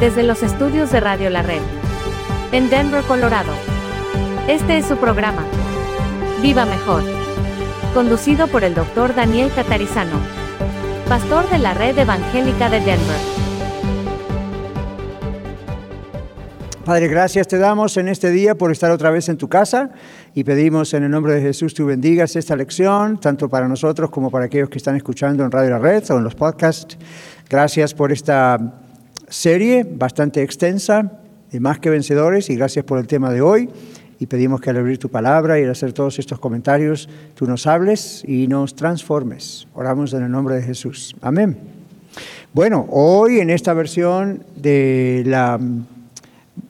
Desde los estudios de Radio La Red, en Denver, Colorado. Este es su programa, Viva Mejor, conducido por el doctor Daniel Catarizano, pastor de la Red Evangélica de Denver. Padre, gracias te damos en este día por estar otra vez en tu casa y pedimos en el nombre de Jesús tú bendigas esta lección, tanto para nosotros como para aquellos que están escuchando en Radio La Red o en los podcasts. Gracias por esta serie bastante extensa de Más que Vencedores y gracias por el tema de hoy. Y pedimos que al abrir tu palabra y al hacer todos estos comentarios, tú nos hables y nos transformes. Oramos en el nombre de Jesús. Amén. Bueno, hoy en esta versión de la,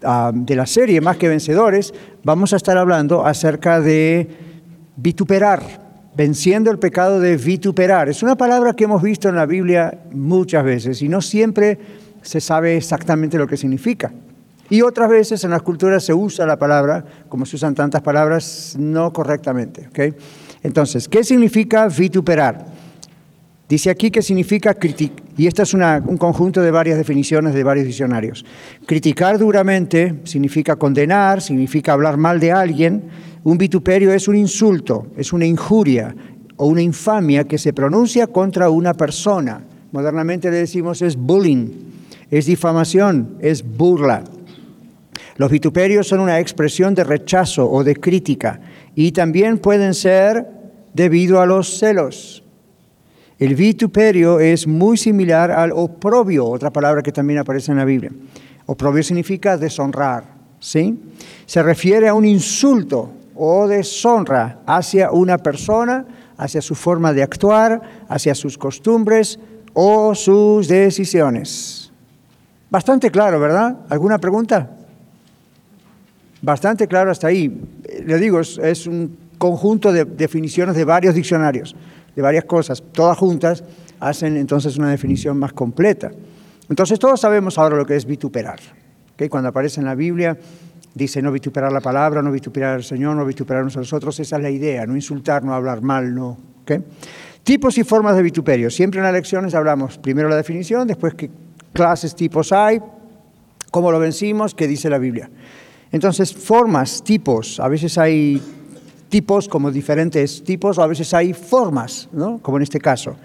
ah, de la serie Más que Vencedores, vamos a estar hablando acerca de vituperar, venciendo el pecado de vituperar. Es una palabra que hemos visto en la Biblia muchas veces y no siempre se sabe exactamente lo que significa. Y otras veces en las culturas se usa la palabra, como se usan tantas palabras, no correctamente. ¿okay? Entonces, ¿qué significa vituperar? Dice aquí que significa criticar, y esta es un conjunto de varias definiciones de varios diccionarios. Criticar duramente significa condenar, significa hablar mal de alguien. Un vituperio es un insulto, es una injuria o una infamia que se pronuncia contra una persona. Modernamente le decimos es bullying es difamación, es burla. Los vituperios son una expresión de rechazo o de crítica y también pueden ser debido a los celos. El vituperio es muy similar al oprobio, otra palabra que también aparece en la Biblia. Oprobio significa deshonrar, ¿sí? Se refiere a un insulto o deshonra hacia una persona, hacia su forma de actuar, hacia sus costumbres o sus decisiones. Bastante claro, ¿verdad? ¿Alguna pregunta? Bastante claro hasta ahí. Le digo, es, un conjunto de definiciones de varios diccionarios, de varias cosas, todas juntas hacen entonces una definición más completa. Entonces todos sabemos ahora lo que es vituperar. Cuando aparece en la Biblia, dice no vituperar la palabra, no vituperar al Señor, no vituperarnos a nosotros, esa es la idea, no insultar, no hablar mal, no. Tipos y formas de vituperio. Siempre en las lecciones hablamos primero la definición, después que clases, tipos hay, cómo lo vencimos, qué dice la Biblia. Entonces, formas, tipos, a veces hay tipos como diferentes tipos, o a veces hay formas, ¿no? como en este caso.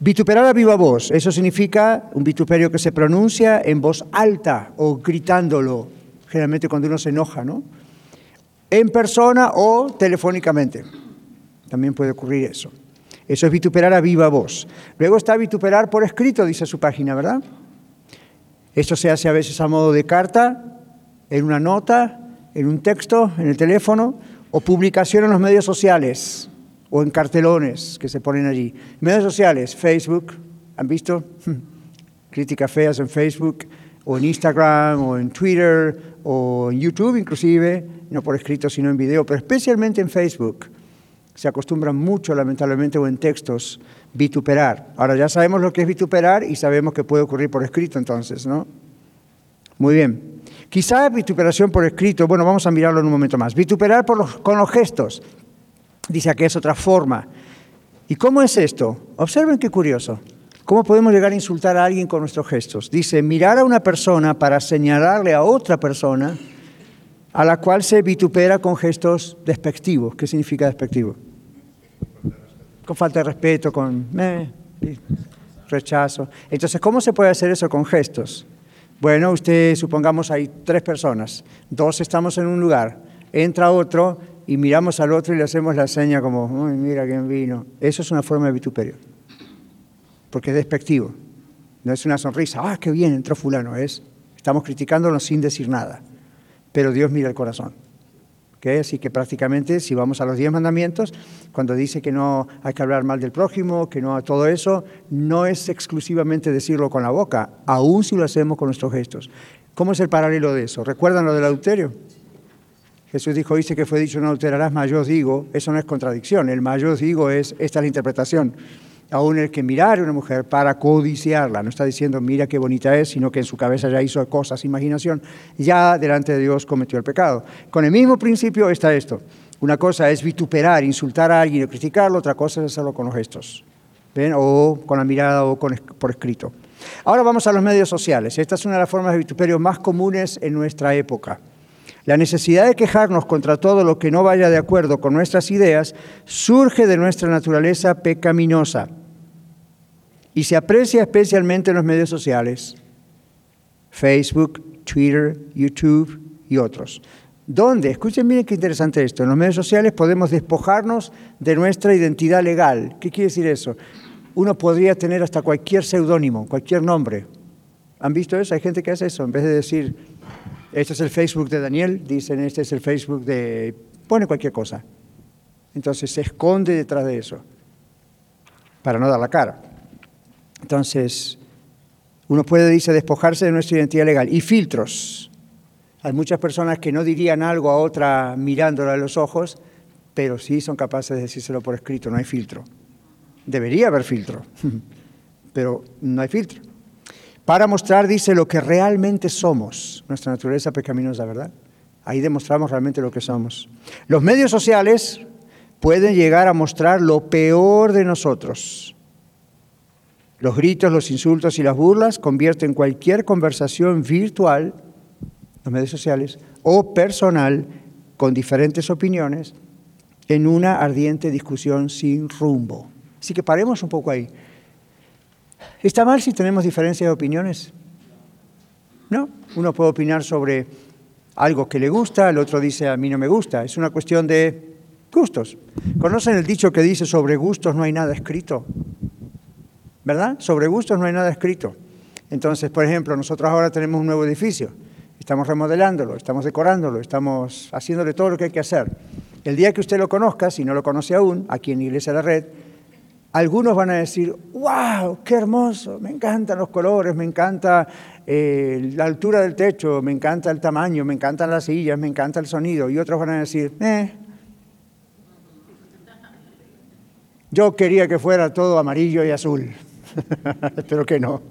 Vituperar a viva voz, eso significa un vituperio que se pronuncia en voz alta o gritándolo, generalmente cuando uno se enoja, ¿no? En persona o telefónicamente. También puede ocurrir eso. Eso es vituperar a viva voz. Luego está vituperar por escrito, dice su página, ¿verdad? Esto se hace a veces a modo de carta, en una nota, en un texto, en el teléfono, o publicación en los medios sociales, o en cartelones que se ponen allí. Medios sociales, Facebook, ¿han visto? Críticas feas en Facebook, o en Instagram, o en Twitter, o en YouTube inclusive, no por escrito sino en video, pero especialmente en Facebook. Se acostumbran mucho, lamentablemente, o en textos, vituperar. Ahora ya sabemos lo que es vituperar y sabemos que puede ocurrir por escrito entonces, ¿no? Muy bien. Quizá vituperación por escrito, bueno, vamos a mirarlo en un momento más. Vituperar con los gestos, dice que es otra forma. ¿Y cómo es esto? Observen qué curioso. ¿Cómo podemos llegar a insultar a alguien con nuestros gestos? Dice, mirar a una persona para señalarle a otra persona a la cual se vitupera con gestos despectivos. ¿Qué significa despectivo? con falta de respeto, con rechazo. Entonces, ¿cómo se puede hacer eso con gestos? Bueno, usted, supongamos, hay tres personas, dos estamos en un lugar, entra otro y miramos al otro y le hacemos la seña como, mira quién vino. Eso es una forma de vituperio, porque es despectivo. No es una sonrisa, ah, qué bien, entró fulano, es, estamos criticándonos sin decir nada, pero Dios mira el corazón. Así que prácticamente, si vamos a los diez mandamientos, cuando dice que no hay que hablar mal del prójimo, que no todo eso, no es exclusivamente decirlo con la boca, aún si lo hacemos con nuestros gestos. ¿Cómo es el paralelo de eso? ¿Recuerdan lo del adulterio? Jesús dijo, dice que fue dicho no adulterarás, mas yo digo, eso no es contradicción, el mayor digo es, esta es la interpretación aún el que mirar a una mujer para codiciarla, no está diciendo mira qué bonita es, sino que en su cabeza ya hizo cosas, imaginación, ya delante de Dios cometió el pecado. Con el mismo principio está esto. Una cosa es vituperar, insultar a alguien o criticarlo, otra cosa es hacerlo con los gestos, ¿ven? o con la mirada o por escrito. Ahora vamos a los medios sociales. Esta es una de las formas de vituperio más comunes en nuestra época. La necesidad de quejarnos contra todo lo que no vaya de acuerdo con nuestras ideas surge de nuestra naturaleza pecaminosa y se aprecia especialmente en los medios sociales, Facebook, Twitter, YouTube y otros. ¿Dónde? Escuchen bien qué interesante esto. En los medios sociales podemos despojarnos de nuestra identidad legal. ¿Qué quiere decir eso? Uno podría tener hasta cualquier seudónimo, cualquier nombre. ¿Han visto eso? Hay gente que hace eso. En vez de decir, este es el Facebook de Daniel, dicen este es el Facebook de... pone cualquier cosa. Entonces se esconde detrás de eso, para no dar la cara. Entonces, uno puede, dice, despojarse de nuestra identidad legal. Y filtros. Hay muchas personas que no dirían algo a otra mirándola a los ojos, pero sí son capaces de decírselo por escrito, no hay filtro. Debería haber filtro, pero no hay filtro para mostrar, dice, lo que realmente somos, nuestra naturaleza pecaminosa, ¿verdad? Ahí demostramos realmente lo que somos. Los medios sociales pueden llegar a mostrar lo peor de nosotros. Los gritos, los insultos y las burlas convierten cualquier conversación virtual, los medios sociales, o personal, con diferentes opiniones, en una ardiente discusión sin rumbo. Así que paremos un poco ahí. ¿Está mal si tenemos diferencias de opiniones? No, uno puede opinar sobre algo que le gusta, el otro dice a mí no me gusta. Es una cuestión de gustos. ¿Conocen el dicho que dice sobre gustos no hay nada escrito? ¿Verdad? Sobre gustos no hay nada escrito. Entonces, por ejemplo, nosotros ahora tenemos un nuevo edificio. Estamos remodelándolo, estamos decorándolo, estamos haciéndole todo lo que hay que hacer. El día que usted lo conozca, si no lo conoce aún, aquí en Iglesia de la Red, algunos van a decir, wow, qué hermoso, me encantan los colores, me encanta eh, la altura del techo, me encanta el tamaño, me encantan las sillas, me encanta el sonido. Y otros van a decir, eh, yo quería que fuera todo amarillo y azul. Espero que no.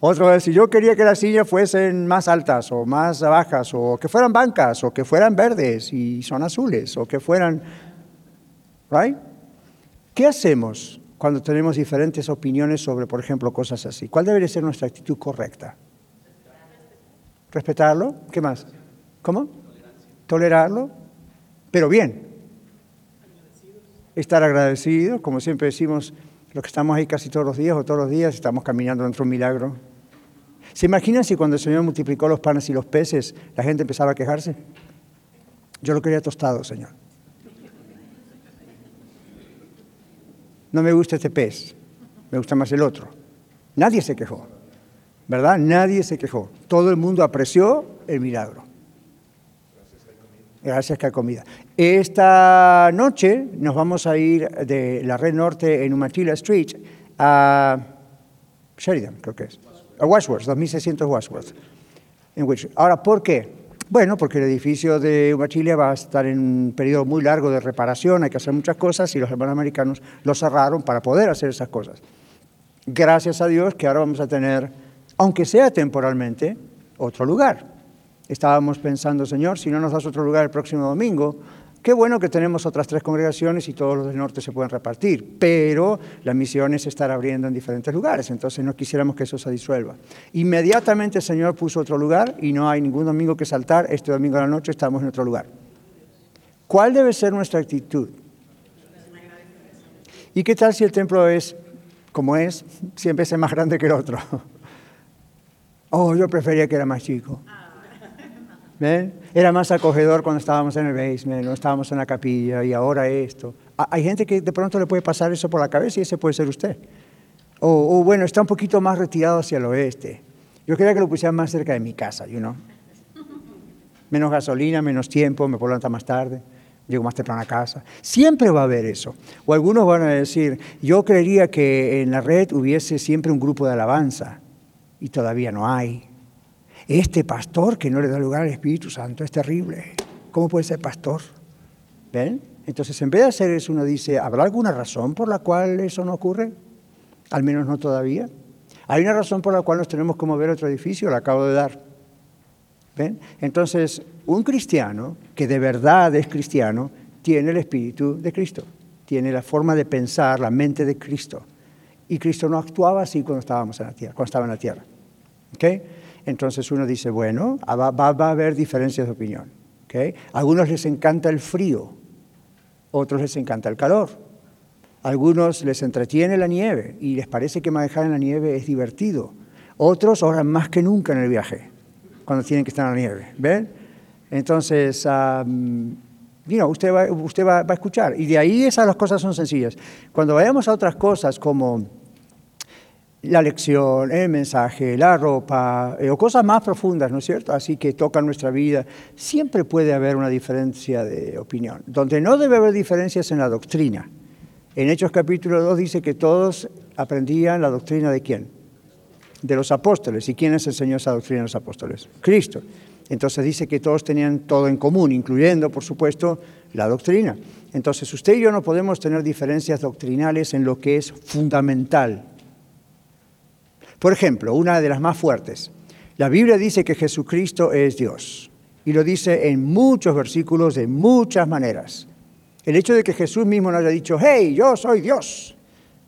Otro a decir, yo quería que las sillas fuesen más altas o más bajas, o que fueran bancas, o que fueran verdes y son azules, o que fueran... ¿Right? ¿Qué hacemos cuando tenemos diferentes opiniones sobre, por ejemplo, cosas así? ¿Cuál debería ser nuestra actitud correcta? ¿Respetarlo? ¿Qué más? ¿Cómo? Tolerarlo, pero bien. Estar agradecido, como siempre decimos, los que estamos ahí casi todos los días o todos los días estamos caminando dentro de un milagro. ¿Se imaginan si cuando el Señor multiplicó los panes y los peces la gente empezaba a quejarse? Yo lo quería tostado, Señor. No me gusta este pez, me gusta más el otro. Nadie se quejó, ¿verdad? Nadie se quejó. Todo el mundo apreció el milagro. Gracias que comida. Esta noche nos vamos a ir de la red norte en Umatilla Street a Sheridan, creo que es. A Washworth, 2600 Washworth. Ahora, ¿por qué? Bueno, porque el edificio de Chile va a estar en un periodo muy largo de reparación, hay que hacer muchas cosas y los hermanos americanos lo cerraron para poder hacer esas cosas. Gracias a Dios que ahora vamos a tener, aunque sea temporalmente, otro lugar. Estábamos pensando, Señor, si no nos das otro lugar el próximo domingo, Qué bueno que tenemos otras tres congregaciones y todos los del norte se pueden repartir, pero la misión es estar abriendo en diferentes lugares, entonces no quisiéramos que eso se disuelva. Inmediatamente el Señor puso otro lugar y no hay ningún domingo que saltar, este domingo a la noche estamos en otro lugar. ¿Cuál debe ser nuestra actitud? ¿Y qué tal si el templo es como es, siempre es más grande que el otro? Oh, yo prefería que era más chico. Era más acogedor cuando estábamos en el basement, no estábamos en la capilla y ahora esto. Hay gente que de pronto le puede pasar eso por la cabeza y ese puede ser usted. O, bueno, está un poquito más retirado hacia el oeste. Yo quería que lo pusieran más cerca de mi casa, you know. Menos gasolina, menos tiempo, me puedo levantar más tarde. llego más temprano a casa. Siempre va a haber eso. O algunos van a decir, yo creería que en la red hubiese siempre un grupo de alabanza y todavía no hay. Este pastor que no le da lugar al Espíritu Santo es terrible. ¿Cómo puede ser pastor? ¿Ven? Entonces, en vez de hacer eso, uno dice, ¿habrá alguna razón por la cual eso no ocurre? Al menos no todavía. Hay una razón por la cual nos tenemos que mover a otro edificio, la acabo de dar. ¿Ven? Entonces, un cristiano que de verdad es cristiano tiene el espíritu de Cristo, tiene la forma de pensar, la mente de Cristo. Y Cristo no actuaba así cuando estábamos en la tierra, cuando estaba en la tierra. ¿Okay? Entonces uno dice, bueno, ah, va, a haber diferencias de opinión. ¿okay? A algunos les encanta el frío, otros les encanta el calor. A algunos les entretiene la nieve y les parece que manejar en la nieve es divertido. Otros oran más que nunca en el viaje, cuando tienen que estar en la nieve. ¿Ven? Entonces, um, usted, va, usted va, va a escuchar. Y de ahí esas las cosas son sencillas. Cuando vayamos a otras cosas como la lección, el mensaje, la ropa, eh, o cosas más profundas, ¿no es cierto? Así que tocan nuestra vida. Siempre puede haber una diferencia de opinión. Donde no debe haber diferencias en la doctrina. En Hechos capítulo 2 dice que todos aprendían la doctrina de quién? De los apóstoles. ¿Y quién les enseñó esa doctrina los apóstoles? Cristo. Entonces dice que todos tenían todo en común, incluyendo, por supuesto, la doctrina. Entonces usted y yo no podemos tener diferencias doctrinales en lo que es fundamental por ejemplo, una de las más fuertes. La Biblia dice que Jesucristo es Dios y lo dice en muchos versículos de muchas maneras. El hecho de que Jesús mismo no haya dicho, hey, yo soy Dios,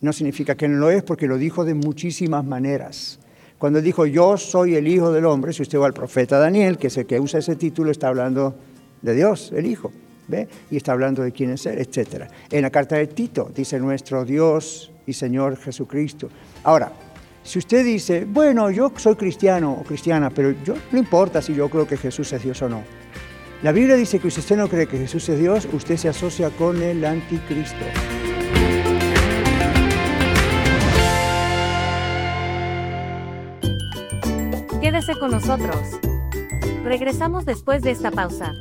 no significa que no lo es porque lo dijo de muchísimas maneras. Cuando dijo, yo soy el Hijo del Hombre, si usted va al profeta Daniel, que es el que usa ese título, está hablando de Dios, el Hijo, ¿ve? Y está hablando de quién es Él, etc. En la carta de Tito dice nuestro Dios y Señor Jesucristo. Ahora, si usted dice, bueno, yo soy cristiano o cristiana, pero yo no importa si yo creo que Jesús es Dios o no. La Biblia dice que si usted no cree que Jesús es Dios, usted se asocia con el anticristo. Quédese con nosotros. Regresamos después de esta pausa.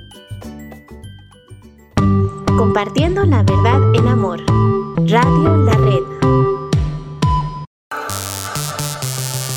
Compartiendo la verdad en amor. Radio La Red.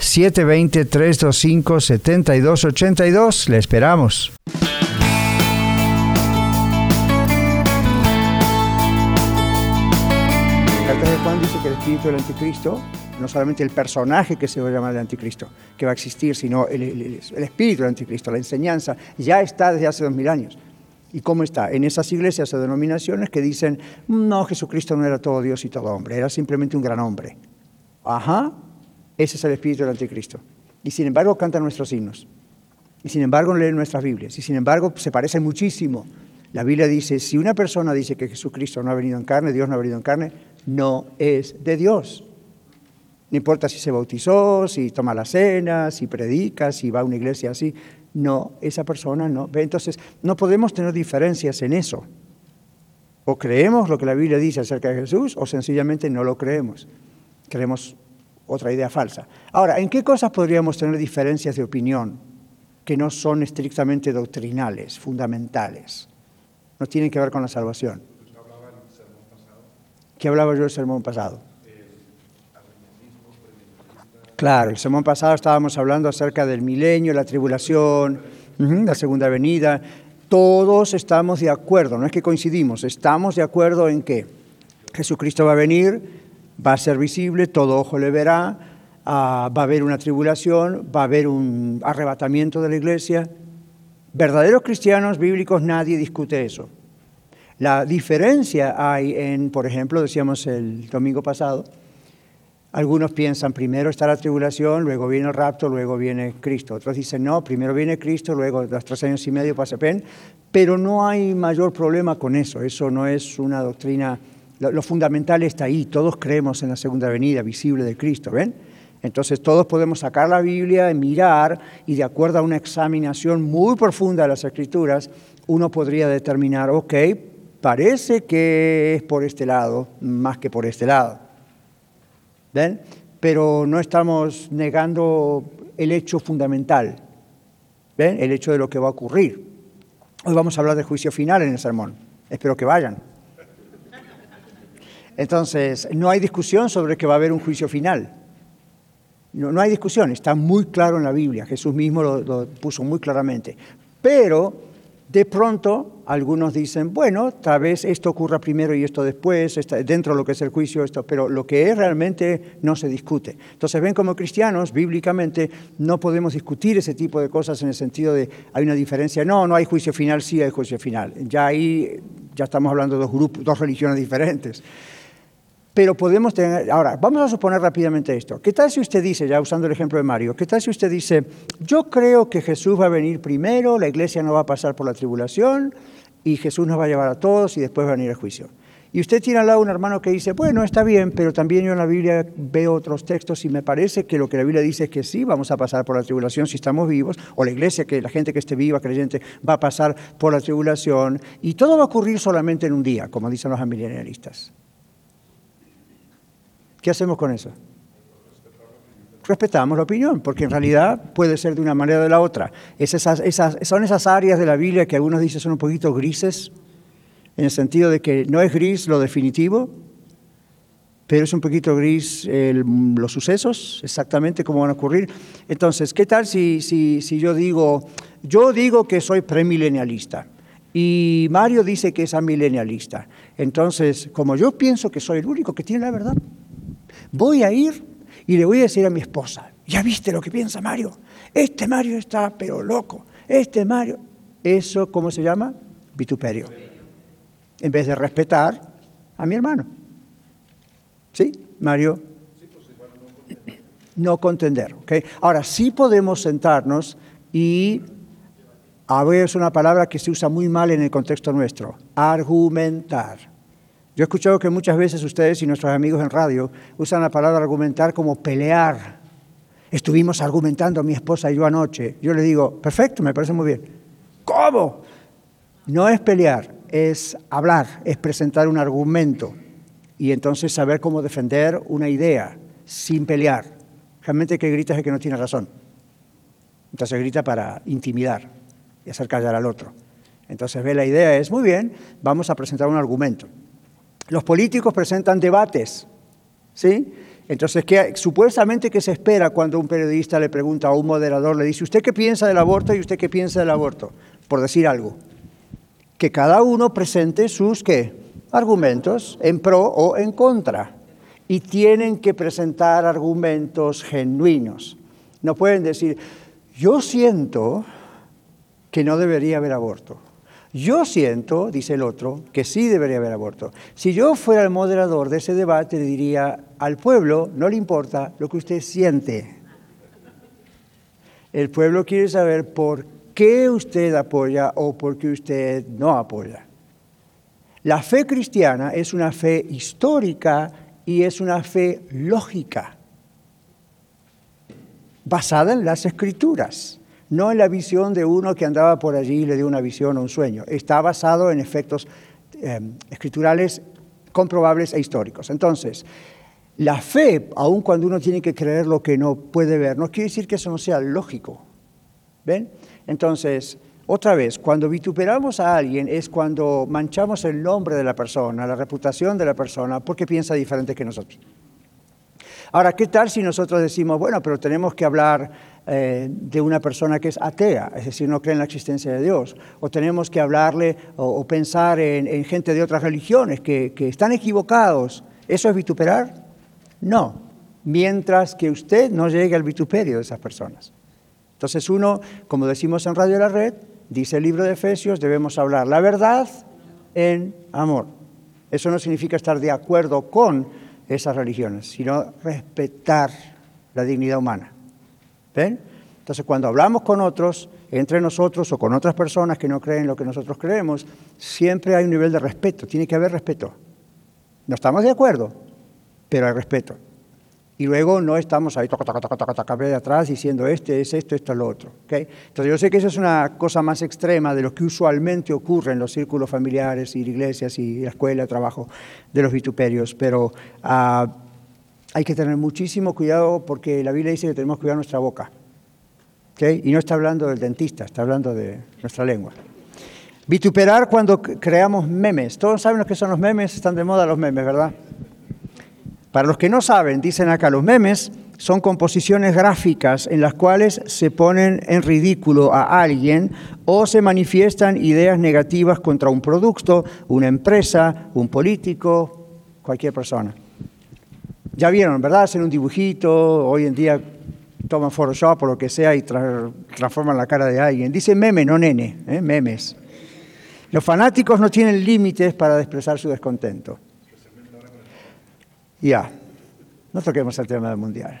720-325-7282. Le esperamos. La carta de Juan dice que el espíritu del anticristo, no solamente el personaje que se va a llamar el anticristo, que va a existir, sino el, el espíritu del anticristo, la enseñanza, ya está desde hace dos mil años. ¿Y cómo está? En esas iglesias o denominaciones que dicen, no, Jesucristo no era todo Dios y todo hombre, era simplemente un gran hombre. Ajá, Ese es el espíritu del anticristo. Y sin embargo cantan nuestros himnos. Y sin embargo leen nuestras Biblias. Y sin embargo se parecen muchísimo. La Biblia dice, si una persona dice que Jesucristo no ha venido en carne, Dios no ha venido en carne, no es de Dios. No importa si se bautizó, si toma la cena, si predica, si va a una iglesia así. No, esa persona no. Entonces, no podemos tener diferencias en eso. O creemos lo que la Biblia dice acerca de Jesús o sencillamente no lo creemos. Creemos otra idea falsa. Ahora, ¿en qué cosas podríamos tener diferencias de opinión que no son estrictamente doctrinales, fundamentales? No tienen que ver con la salvación. ¿Qué hablaba yo del sermón pasado? Claro, el sermón pasado estábamos hablando acerca del milenio, la tribulación, la segunda venida. Todos estamos de acuerdo, no es que coincidimos, estamos de acuerdo en que Jesucristo va a venir, va a ser visible, todo ojo le verá, ah, va a haber una tribulación, va a haber un arrebatamiento de la iglesia. Verdaderos cristianos bíblicos, nadie discute eso. La diferencia hay en, por ejemplo, decíamos el domingo pasado, algunos piensan, primero está la tribulación, luego viene el rapto, luego viene Cristo. Otros dicen, no, primero viene Cristo, luego los tres años y medio pasa pen. Pero no hay mayor problema con eso. Eso no es una doctrina. Lo, fundamental está ahí. Todos creemos en la segunda venida visible de Cristo, ¿ven? Entonces todos podemos sacar la Biblia, mirar y de acuerdo a una examinación muy profunda de las Escrituras, uno podría determinar, ok, parece que es por este lado más que por este lado. ¿ven? Pero no estamos negando el hecho fundamental, ¿ven? El hecho de lo que va a ocurrir. Hoy vamos a hablar de juicio final en el sermón. Espero que vayan. Entonces, no hay discusión sobre que va a haber un juicio final. No, no hay discusión, está muy claro en la Biblia. Jesús mismo lo, puso muy claramente. Pero de pronto, algunos dicen, bueno, tal vez esto ocurra primero y esto después, dentro de lo que es el juicio, esto, pero lo que es realmente no se discute. Entonces, ven como cristianos, bíblicamente, no podemos discutir ese tipo de cosas en el sentido de hay una diferencia. No, no hay juicio final, sí hay juicio final. Ya ahí ya estamos hablando de dos grupos, dos religiones diferentes. Pero podemos tener, ahora, vamos a suponer rápidamente esto. ¿Qué tal si usted dice, ya usando el ejemplo de Mario, qué tal si usted dice, yo creo que Jesús va a venir primero, la iglesia no va a pasar por la tribulación y Jesús nos va a llevar a todos y después va a venir el juicio? Y usted tiene al lado un hermano que dice, bueno, está bien, pero también yo en la Biblia veo otros textos y me parece que lo que la Biblia dice es que sí, vamos a pasar por la tribulación si estamos vivos, o la iglesia, que la gente que esté viva, creyente, va a pasar por la tribulación, y todo va a ocurrir solamente en un día, como dicen los amilenialistas. ¿Qué hacemos con eso? Respetamos la opinión, porque en realidad puede ser de una manera o de la otra. son esas áreas de la Biblia que algunos dicen son un poquito grises, en el sentido de que no es gris lo definitivo, pero es un poquito gris los sucesos, exactamente cómo van a ocurrir. Entonces, ¿qué tal si, si, si yo digo, yo digo que soy premilenialista y Mario dice que es amilenialista? Entonces, como yo pienso que soy el único que tiene la verdad, voy a ir y le voy a decir a mi esposa, ¿ya viste lo que piensa Mario? Este Mario está pero loco, este Mario. ¿Eso cómo se llama? Vituperio. En vez de respetar a mi hermano. ¿Sí? Mario. No contender. ¿okay? Ahora, sí podemos sentarnos y a ver, es una palabra que se usa muy mal en el contexto nuestro, argumentar. Yo he escuchado que muchas veces ustedes y nuestros amigos en radio usan la palabra argumentar como pelear. Estuvimos argumentando mi esposa y yo anoche. Yo le digo, perfecto, me parece muy bien. ¿Cómo? No es pelear, es hablar, es presentar un argumento y entonces saber cómo defender una idea sin pelear. Realmente que grita es el que no tiene razón. Entonces grita para intimidar y hacer callar al otro. Entonces ve la idea es, muy bien, vamos a presentar un argumento. Los políticos presentan debates, ¿sí? Entonces, ¿qué, supuestamente, ¿qué se espera cuando un periodista le pregunta a un moderador, le dice, ¿usted qué piensa del aborto y usted qué piensa del aborto? Por decir algo. Que cada uno presente sus, ¿qué? Argumentos en pro o en contra. Y tienen que presentar argumentos genuinos. No pueden decir, yo siento que no debería haber aborto. Yo siento, dice el otro, que sí debería haber aborto. Si yo fuera el moderador de ese debate, le diría al pueblo, no le importa lo que usted siente. El pueblo quiere saber por qué usted apoya o por qué usted no apoya. La fe cristiana es una fe histórica y es una fe lógica, basada en las escrituras, no en la visión de uno que andaba por allí y le dio una visión o un sueño. Está basado en efectos eh, escriturales comprobables e históricos. Entonces, la fe, aun cuando uno tiene que creer lo que no puede ver, no quiere decir que eso no sea lógico. ¿Ven? Entonces, otra vez, cuando vituperamos a alguien es cuando manchamos el nombre de la persona, la reputación de la persona, porque piensa diferente que nosotros. Ahora, ¿qué tal si nosotros decimos, bueno, pero tenemos que hablar eh, de una persona que es atea, es decir, no cree en la existencia de Dios? O tenemos que hablarle o, pensar en, gente de otras religiones que, están equivocados. ¿Eso es vituperar? No, mientras que usted no llegue al vituperio de esas personas. Entonces uno, como decimos en Radio La Red, Dice el libro de Efesios, debemos hablar la verdad en amor. Eso no significa estar de acuerdo con esas religiones, sino respetar la dignidad humana. ¿Ven? Entonces, cuando hablamos con otros, entre nosotros o con otras personas que no creen lo que nosotros creemos, siempre hay un nivel de respeto, tiene que haber respeto. No estamos de acuerdo, pero hay respeto y luego no estamos ahí toca, toca, toca, toca, toca, atrás diciendo este es esto, esto es lo otro. ¿okay? Entonces yo sé que eso es una cosa más extrema de lo que usualmente ocurre en los círculos familiares y iglesias y la escuela, el trabajo de los vituperios, pero uh, hay que tener muchísimo cuidado porque la Biblia dice que tenemos que cuidar nuestra boca. ¿okay? Y no está hablando del dentista, está hablando de nuestra lengua. Vituperar cuando creamos memes. Todos saben lo que son los memes, están de moda los memes, ¿verdad? Para los que no saben, dicen acá, los memes son composiciones gráficas en las cuales se ponen en ridículo a alguien o se manifiestan ideas negativas contra un producto, una empresa, un político, cualquier persona. Ya vieron, ¿verdad? Hacen un dibujito, hoy en día toman Photoshop o lo que sea y transforman la cara de alguien. Dice meme, no nene, ¿eh? memes. Los fanáticos no tienen límites para expresar su descontento. Ya, no toquemos el tema del Mundial.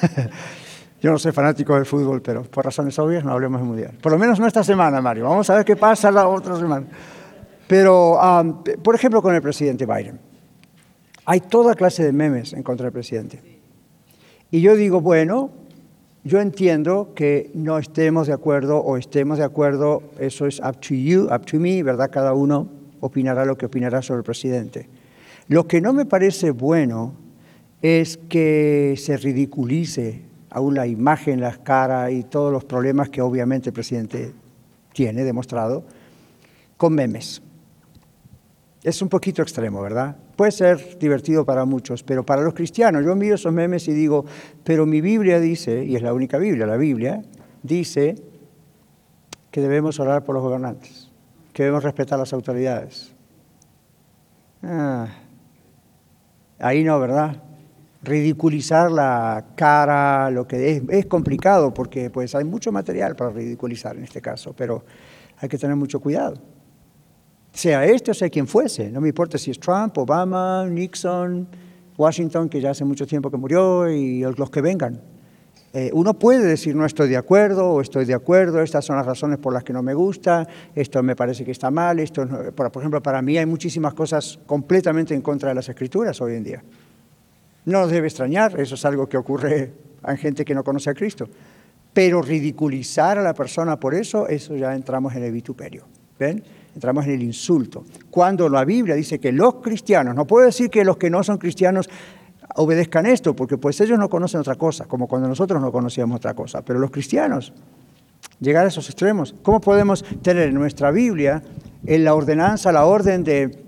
Yo no soy fanático del fútbol, pero por razones obvias no hablemos del Mundial. Por lo menos no esta semana, Mario. Vamos a ver qué pasa la otra semana. Pero, por ejemplo, con el presidente Biden. Hay toda clase de memes en contra del presidente. Y yo digo, bueno, yo entiendo que no estemos de acuerdo o estemos de acuerdo, eso es up to you, up to me, ¿verdad? Cada uno opinará lo que opinará sobre el presidente. Lo que no me parece bueno es que se ridiculice aún la imagen, las caras y todos los problemas que obviamente el presidente tiene demostrado con memes. Es un poquito extremo, ¿verdad? Puede ser divertido para muchos, pero para los cristianos, yo miro esos memes y digo, pero mi Biblia dice, y es la única Biblia, la Biblia, dice que debemos orar por los gobernantes, que debemos respetar las autoridades. Ah, Ahí no, ¿verdad? Ridiculizar la cara, lo que es, complicado porque pues hay mucho material para ridiculizar en este caso, pero hay que tener mucho cuidado. Sea este o sea quien fuese, no me importa si es Trump, Obama, Nixon, Washington, que ya hace mucho tiempo que murió, y los que vengan. Eh, uno puede decir no estoy de acuerdo o estoy de acuerdo, estas son las razones por las que no me gusta, esto me parece que está mal, esto, por, ejemplo, para mí hay muchísimas cosas completamente en contra de las escrituras hoy en día. No nos debe extrañar, eso es algo que ocurre en gente que no conoce a Cristo. Pero ridiculizar a la persona por eso, eso ya entramos en el vituperio. ¿Ven? Entramos en el insulto. Cuando la Biblia dice que los cristianos, no puedo decir que los que no son cristianos obedezcan esto, porque pues ellos no conocen otra cosa, como cuando nosotros no conocíamos otra cosa. Pero los cristianos, llegar a esos extremos, ¿cómo podemos tener en nuestra Biblia en la ordenanza, la orden de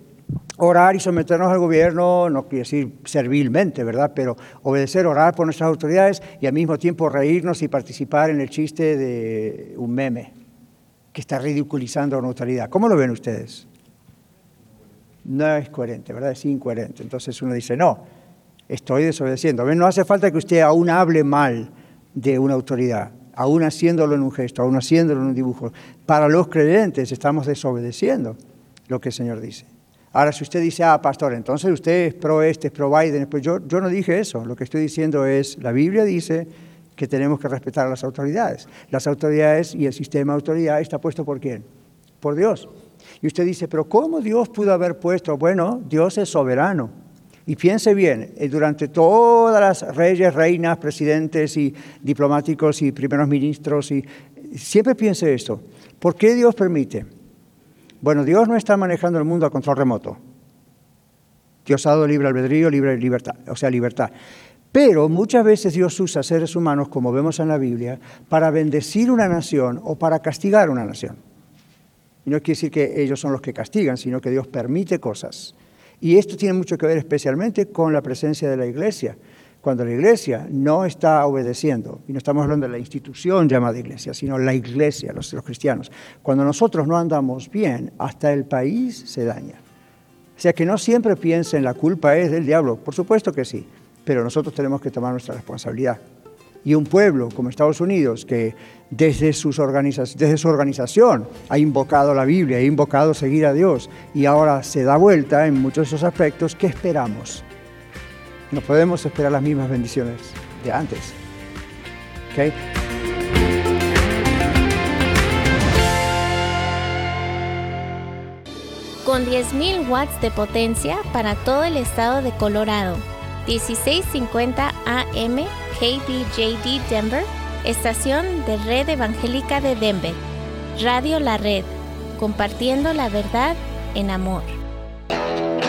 orar y someternos al gobierno, no quiere decir servilmente, ¿verdad? Pero obedecer, orar por nuestras autoridades y al mismo tiempo reírnos y participar en el chiste de un meme que está ridiculizando la autoridad. ¿Cómo lo ven ustedes? No es coherente, ¿verdad? Es incoherente. Entonces uno dice, no, estoy desobedeciendo. No hace falta que usted aún hable mal de una autoridad. aún haciéndolo en un gesto, aún haciéndolo en un dibujo. Para los creyentes estamos desobedeciendo lo que el Señor dice. Ahora, si usted dice, ah, pastor, entonces usted es pro este, es pro Biden, pues yo, yo no dije eso. Lo que estoy diciendo es, la Biblia dice que tenemos que respetar a las autoridades. Las autoridades y el sistema de autoridad está puesto por quién? Por Dios. Y usted dice, pero ¿cómo Dios pudo haber puesto? Bueno, Dios es soberano. Y piense bien, eh, durante todas las reyes, reinas, presidentes y diplomáticos y primeros ministros, y siempre piense esto, ¿por qué Dios permite? Bueno, Dios no está manejando el mundo a control remoto. Dios ha dado libre albedrío, libre libertad, o sea, libertad. Pero muchas veces Dios usa seres humanos, como vemos en la Biblia, para bendecir una nación o para castigar una nación. Y no quiere decir que ellos son los que castigan, sino que Dios permite cosas. Y esto tiene mucho que ver especialmente con la presencia de la iglesia. Cuando la iglesia no está obedeciendo, y no estamos hablando de la institución llamada iglesia, sino la iglesia, los, cristianos, cuando nosotros no andamos bien, hasta el país se daña. O sea que no siempre piensen la culpa es del diablo, por supuesto que sí, pero nosotros tenemos que tomar nuestra responsabilidad. Y un pueblo como Estados Unidos, que desde, sus desde su organización ha invocado la Biblia, ha invocado seguir a Dios y ahora se da vuelta en muchos de esos aspectos, ¿qué esperamos? No podemos esperar las mismas bendiciones de antes. ¿Okay? Con 10.000 watts de potencia para todo el estado de Colorado. 1650 AM KBJD Denver, estación de Red Evangélica de Denver. Radio La Red, compartiendo la verdad en amor.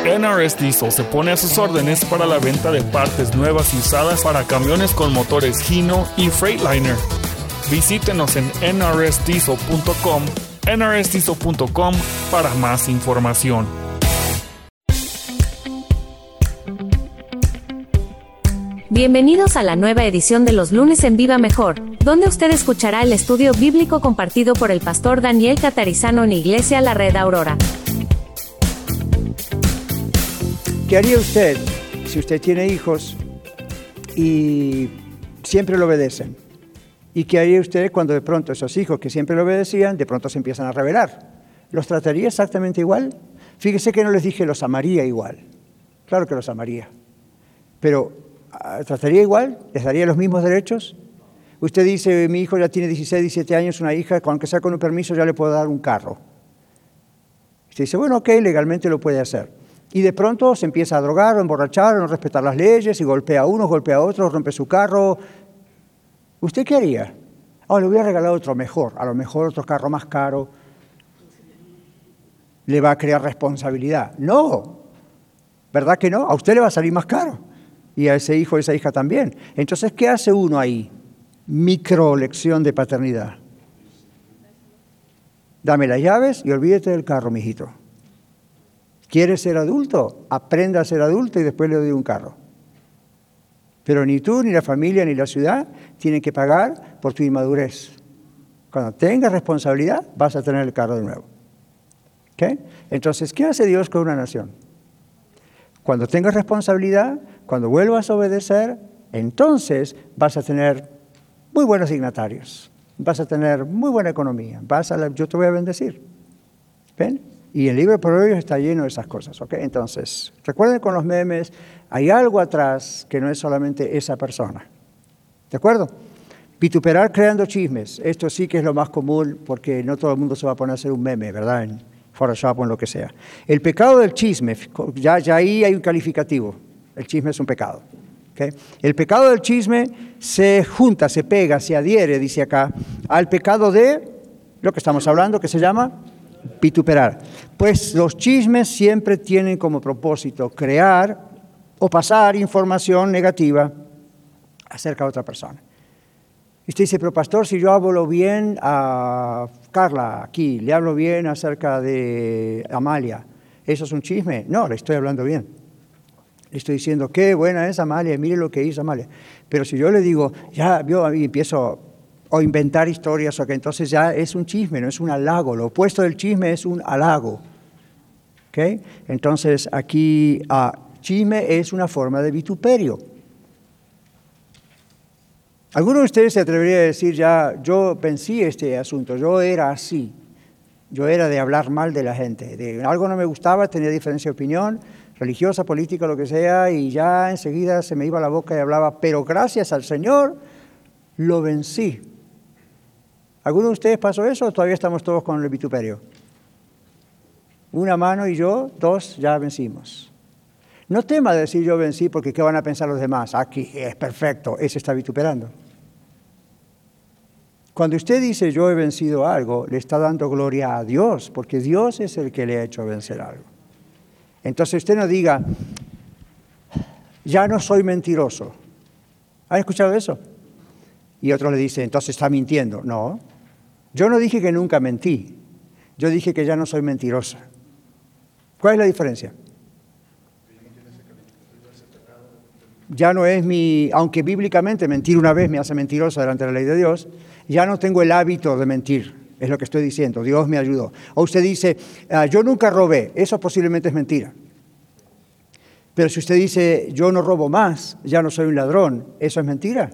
NRS Diesel se pone a sus órdenes para la venta de partes nuevas y usadas para camiones con motores Hino y Freightliner. Visítenos en nrsdiesel.com, nrsdiesel.com para más información. Bienvenidos a la nueva edición de los lunes en Viva Mejor, donde usted escuchará el estudio bíblico compartido por el pastor Daniel Catarizano en Iglesia La Red Aurora. ¿Qué haría usted si usted tiene hijos y siempre lo obedecen? ¿Y qué haría usted cuando de pronto esos hijos que siempre lo obedecían, de pronto se empiezan a rebelar? ¿Los trataría exactamente igual? Fíjese que no les dije los amaría igual. Claro que los amaría. Pero ¿trataría igual? ¿Les daría los mismos derechos? Usted dice, mi hijo ya tiene 16, 17 años, una hija, aunque sea con un permiso ya le puedo dar un carro. Usted dice, bueno, ok, legalmente lo puede hacer. Y de pronto se empieza a drogar o emborrachar o no respetar las leyes y golpea a uno, golpea a otro, rompe su carro. ¿Usted qué haría? Oh, le voy a regalar otro mejor, a lo mejor otro carro más caro. Le va a crear responsabilidad. No, ¿verdad que no? A usted le va a salir más caro y a ese hijo, a esa hija también. Entonces, ¿qué hace uno ahí? Micro lección de paternidad. Dame las llaves y olvídate del carro, mijito. ¿Quieres ser adulto? Aprenda a ser adulto y después le doy un carro. Pero ni tú, ni la familia, ni la ciudad tienen que pagar por tu inmadurez. Cuando tengas responsabilidad, vas a tener el carro de nuevo. ¿Okay? Entonces, ¿qué hace Dios con una nación? Cuando tengas responsabilidad, cuando vuelvas a obedecer, entonces vas a tener muy buenos signatarios, vas a tener muy buena economía, vas a yo te voy a bendecir. ¿Ven? Y el libro de Proverbios está lleno de esas cosas. ¿ok? Entonces, recuerden con los memes, hay algo atrás que no es solamente esa persona. ¿De acuerdo? Vituperar creando chismes. Esto sí que es lo más común porque no todo el mundo se va a poner a hacer un meme, ¿verdad? Photoshop o en lo que sea. El pecado del chisme, ya, ya ahí hay un calificativo. El chisme es un pecado. El pecado del chisme se junta, se pega, se adhiere, dice acá, al pecado de lo que estamos hablando, que se llama vituperar. Pues los chismes siempre tienen como propósito crear o pasar información negativa acerca de otra persona. Y usted dice, pero pastor, si yo hablo bien a Carla aquí, le hablo bien acerca de Amalia, ¿eso es un chisme? No, le estoy hablando bien estoy diciendo, qué buena es Amalia, mire lo que hizo Amalia. Pero si yo le digo, ya, yo empiezo a inventar historias, o que entonces ya es un chisme, no es un halago. Lo opuesto del chisme es un halago. ¿Okay? Entonces aquí uh, chisme es una forma de vituperio. Algunos de ustedes se atrevería a decir ya, yo vencí este asunto, yo era así, yo era de hablar mal de la gente, de algo no me gustaba, tenía diferencia de opinión, religiosa, política, lo que sea, y ya enseguida se me iba la boca y hablaba, pero gracias al Señor lo vencí. ¿Alguno de ustedes pasó eso o todavía estamos todos con el vituperio? Una mano y yo, dos, ya vencimos. No tema decir yo vencí porque ¿qué van a pensar los demás? Aquí es perfecto, ese está vituperando. Cuando usted dice yo he vencido algo, le está dando gloria a Dios, porque Dios es el que le ha hecho vencer algo. Entonces usted no diga, ya no soy mentiroso. ¿Han escuchado eso? Y otro le dice, entonces está mintiendo. No, yo no dije que nunca mentí, yo dije que ya no soy mentirosa. ¿Cuál es la diferencia? Ya no es mi, aunque bíblicamente mentir una vez me hace mentirosa delante de la ley de Dios, ya no tengo el hábito de mentir, es lo que estoy diciendo, Dios me ayudó. O usted dice, ah, yo nunca robé, eso posiblemente es mentira. Pero si usted dice, yo no robo más, ya no soy un ladrón, ¿eso es mentira?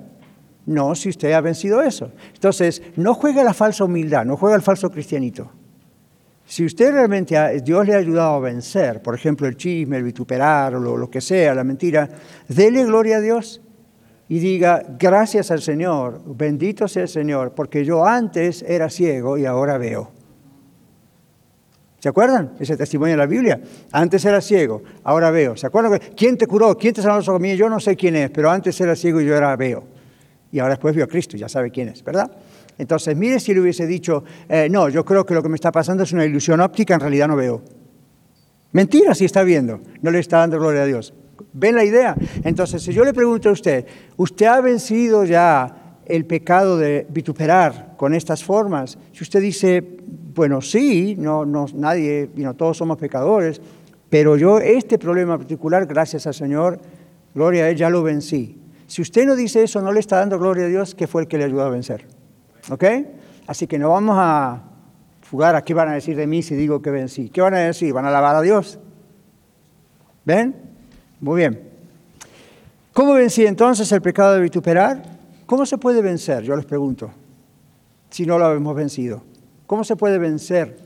No, si usted ha vencido eso. Entonces, no juega la falsa humildad, no juega el falso cristianito. Si usted realmente, Dios le ha ayudado a vencer, por ejemplo, el chisme, el vituperar lo, lo que sea, la mentira, dele gloria a Dios y diga, gracias al Señor, bendito sea el Señor, porque yo antes era ciego y ahora veo. ¿Se acuerdan? Ese testimonio de la Biblia. Antes era ciego, ahora veo. ¿Se acuerdan? ¿Quién te curó? ¿Quién te sanó los ojos Yo no sé quién es, pero antes era ciego y yo ahora veo. Y ahora después vio a Cristo, ya sabe quién es, ¿verdad? Entonces, mire si le hubiese dicho, eh, no, yo creo que lo que me está pasando es una ilusión óptica, en realidad no veo. Mentira si está viendo, no le está dando gloria a Dios. ¿Ven la idea? Entonces, si yo le pregunto a usted, ¿usted ha vencido ya el pecado de vituperar con estas formas? Si usted dice, bueno, sí, no, no, nadie, todos somos pecadores, pero yo este problema particular, gracias al Señor, gloria a Él, ya lo vencí. Si usted no dice eso, no le está dando gloria a Dios, que fue el que le ayudó a vencer. ¿Ok? Así que no vamos a fugar a qué van a decir de mí si digo que vencí. ¿Qué van a decir? ¿Van a alabar a Dios? ¿Ven? Muy bien. ¿Cómo vencí entonces el pecado de vituperar? ¿Cómo se puede vencer? Yo les pregunto, si no lo hemos vencido. ¿Cómo se puede vencer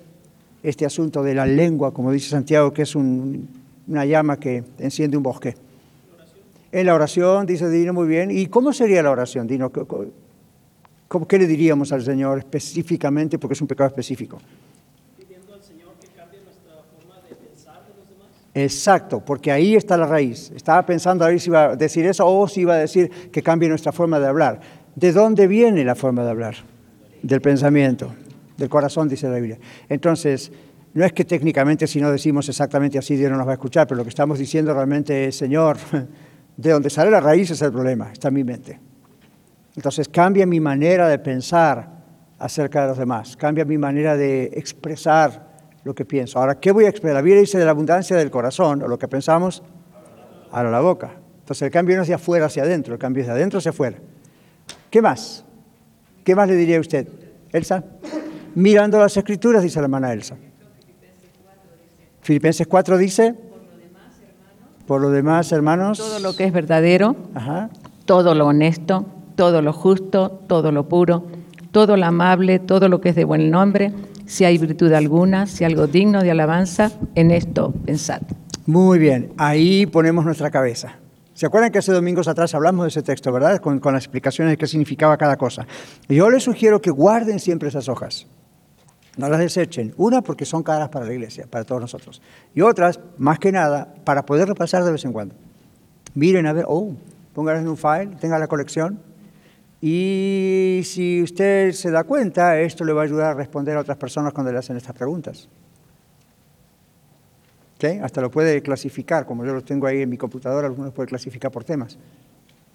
este asunto de la lengua, como dice Santiago, que es una llama que enciende un bosque? En la oración, dice Dino muy bien. ¿Y cómo sería la oración, Dino? ¿Qué le diríamos al Señor específicamente? Porque es un pecado específico. Pidiendo al Señor que cambie nuestra forma de pensar los demás. Exacto, porque ahí está la raíz. Estaba pensando a ver si iba a decir eso o si iba a decir que cambie nuestra forma de hablar. ¿De dónde viene la forma de hablar? Del pensamiento del corazón, dice la Biblia. Entonces, no es que técnicamente si no decimos exactamente así Dios no nos va a escuchar, pero lo que estamos diciendo realmente es, Señor, de donde sale la raíz es el problema, está en mi mente. Entonces cambia mi manera de pensar acerca de los demás, cambia mi manera de expresar lo que pienso. Ahora, ¿qué voy a expresar? La Biblia dice de la abundancia del corazón, o lo que pensamos, a la boca. Entonces el cambio no es de afuera hacia adentro, el cambio es de adentro hacia afuera. ¿Qué más? ¿Qué más le diría a usted? Elsa mirando las escrituras, dice la hermana Elsa. Filipenses 4 dice, por lo demás, hermanos, todo lo que es verdadero, todo lo honesto, todo lo justo, todo lo puro, todo lo amable, todo lo que es de buen nombre, si hay virtud alguna, si algo digno de alabanza, en esto pensad. Muy bien, ahí ponemos nuestra cabeza. ¿Se acuerdan que hace domingos atrás hablamos de ese texto, verdad? Con, las explicaciones de qué significaba cada cosa. Yo les sugiero que guarden siempre esas hojas. No las desechen. Una, porque son caras para la iglesia, para todos nosotros. Y otras, más que nada, para poder repasar de vez en cuando. Miren a ver, oh, pónganlas en un file, tengan la colección. Y si usted se da cuenta, esto le va a ayudar a responder a otras personas cuando le hacen estas preguntas. ¿Okay? Hasta lo puede clasificar, como yo lo tengo ahí en mi computadora, algunos puede clasificar por temas.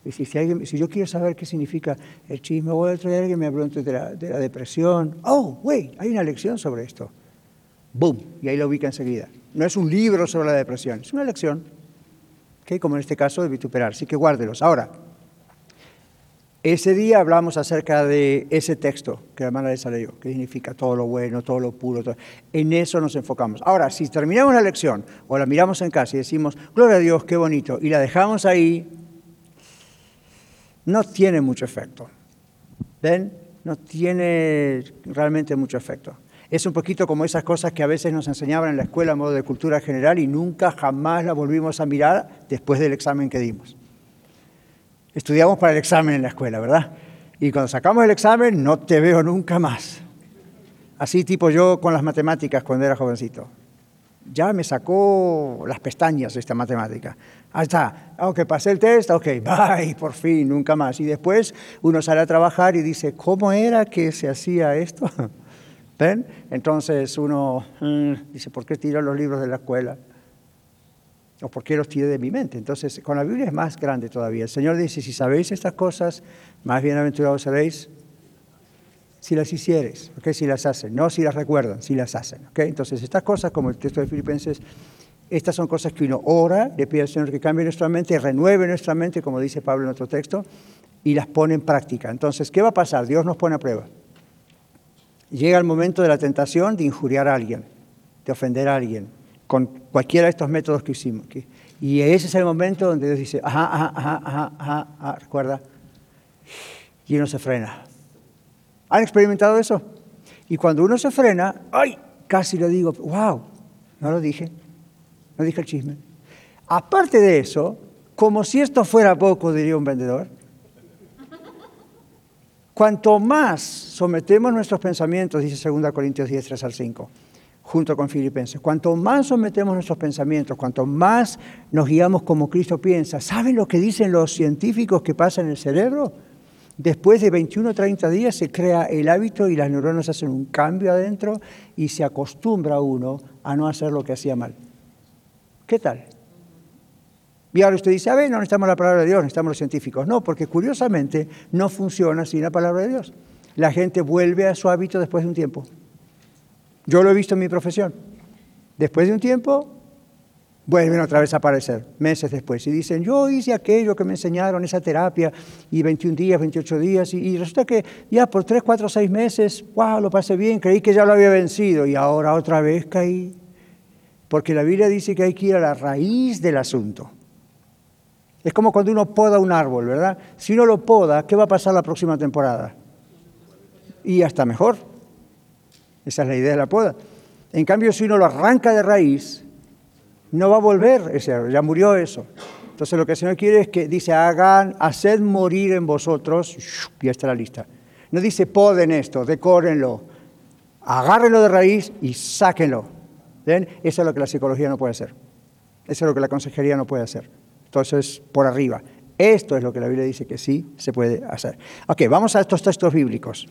Y si, si, yo quiero saber qué significa el chisme, voy a traer alguien me pregunte de la, de la depresión. Oh, wait, hay una lección sobre esto. Boom, y ahí lo ubica enseguida. No es un libro sobre la depresión, es una lección. ¿Okay? Como en este caso de vituperar. Así que guárdelos. Ahora, ese día hablamos acerca de ese texto que la hermana les leyó, que significa todo lo bueno, todo lo puro. Todo. En eso nos enfocamos. Ahora, si terminamos la lección o la miramos en casa y decimos, gloria a Dios, qué bonito, y la dejamos ahí, no tiene mucho efecto. ¿Ven? No tiene realmente mucho efecto. Es un poquito como esas cosas que a veces nos enseñaban en la escuela a modo de cultura general y nunca jamás la volvimos a mirar después del examen que dimos. Estudiamos para el examen en la escuela, ¿verdad? Y cuando sacamos el examen no te veo nunca más. Así tipo yo con las matemáticas cuando era jovencito. Ya me sacó las pestañas esta matemática. Ahí está, ok, pasé el test, ok, bye, por fin, nunca más. Y después uno sale a trabajar y dice, ¿cómo era que se hacía esto? ¿Ven? Entonces uno mm, dice, ¿por qué tiro los libros de la escuela? ¿O por qué los tiré de mi mente? Entonces, con la Biblia es más grande todavía. El Señor dice, si sabéis estas cosas, más bienaventurados seréis si las hicieres, si las hacen, no si las recuerdan, si las hacen. Entonces, estas cosas, como el texto de Filipenses, estas son cosas que uno ora, le pide al Señor que cambie nuestra mente, renueve nuestra mente, como dice Pablo en otro texto, y las pone en práctica. Entonces, ¿qué va a pasar? Dios nos pone a prueba llega el momento de la tentación de injuriar a alguien, de ofender a alguien, con cualquiera de estos métodos que hicimos. Y ese es el momento donde Dios dice, ajá, ajá, ajá, ajá, ajá, ajá recuerda, y uno se frena. ¿Han experimentado eso? Y cuando uno se frena, ¡ay! Casi le digo, wow, no lo dije, no dije el chisme. Aparte de eso, como si esto fuera poco, diría un vendedor, Cuanto más sometemos nuestros pensamientos, dice 2 Corintios 10, 3 al 5, junto con Filipenses, cuanto más sometemos nuestros pensamientos, cuanto más nos guiamos como Cristo piensa, ¿saben lo que dicen los científicos que pasa en el cerebro? Después de 21 o 30 días se crea el hábito y las neuronas hacen un cambio adentro y se acostumbra uno a no hacer lo que hacía mal. ¿Qué tal? Y ahora usted dice, a ver, no necesitamos la palabra de Dios, necesitamos los científicos. No, porque curiosamente no funciona sin la palabra de Dios. La gente vuelve a su hábito después de un tiempo. Yo lo he visto en mi profesión. Después de un tiempo, vuelven otra vez a aparecer, meses después. Y dicen, yo hice aquello que me enseñaron, esa terapia, y 21 días, 28 días, y, y resulta que ya por 3, 4, 6 meses, wow, lo pasé bien, creí que ya lo había vencido, y ahora otra vez caí. Porque la Biblia dice que hay que ir a la raíz del asunto. Es como cuando uno poda un árbol, ¿verdad? Si uno lo poda, ¿qué va a pasar la próxima temporada? Y hasta mejor. Esa es la idea de la poda. En cambio, si uno lo arranca de raíz, no va a volver ese árbol, ya murió eso. Entonces lo que el Señor quiere es que dice, hagan, haced morir en vosotros, y está la lista. No dice poden esto, decórenlo, agárrenlo de raíz y sáquenlo. ¿Ven? Eso es lo que la psicología no puede hacer. Eso es lo que la consejería no puede hacer. Entonces, por arriba. Esto es lo que la Biblia dice que sí se puede hacer. Ok, vamos a estos textos bíblicos.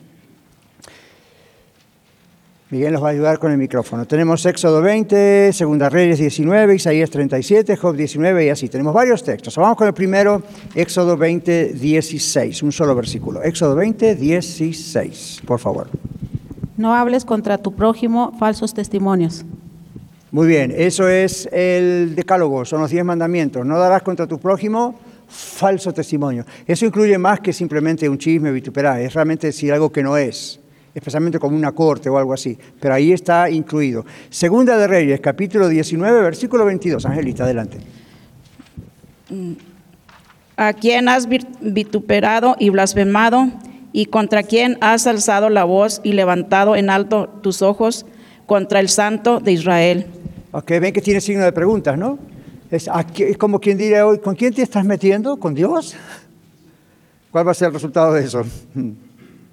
Miguel nos va a ayudar con el micrófono. Tenemos Éxodo 20, Segunda Reyes 19, Isaías 37, Job 19 y así. Tenemos varios textos. Vamos con el primero, Éxodo 20, 16, un solo versículo. Éxodo 20, 16, por favor. No hables contra tu prójimo falsos testimonios. Muy bien, eso es el decálogo, son los diez mandamientos. No darás contra tu prójimo falso testimonio. Eso incluye más que simplemente un chisme, vituperar, es realmente decir algo que no es, especialmente como una corte o algo así. Pero ahí está incluido. Segunda de Reyes, capítulo 19, versículo 22. Angelita, adelante. ¿A quién has vituperado y blasfemado? ¿Y contra quién has alzado la voz y levantado en alto tus ojos? Contra el Santo de Israel. Ok, ven que tiene signo de preguntas, ¿no? Es, es como quien diría hoy, ¿con quién te estás metiendo? ¿Con Dios? ¿Cuál va a ser el resultado de eso?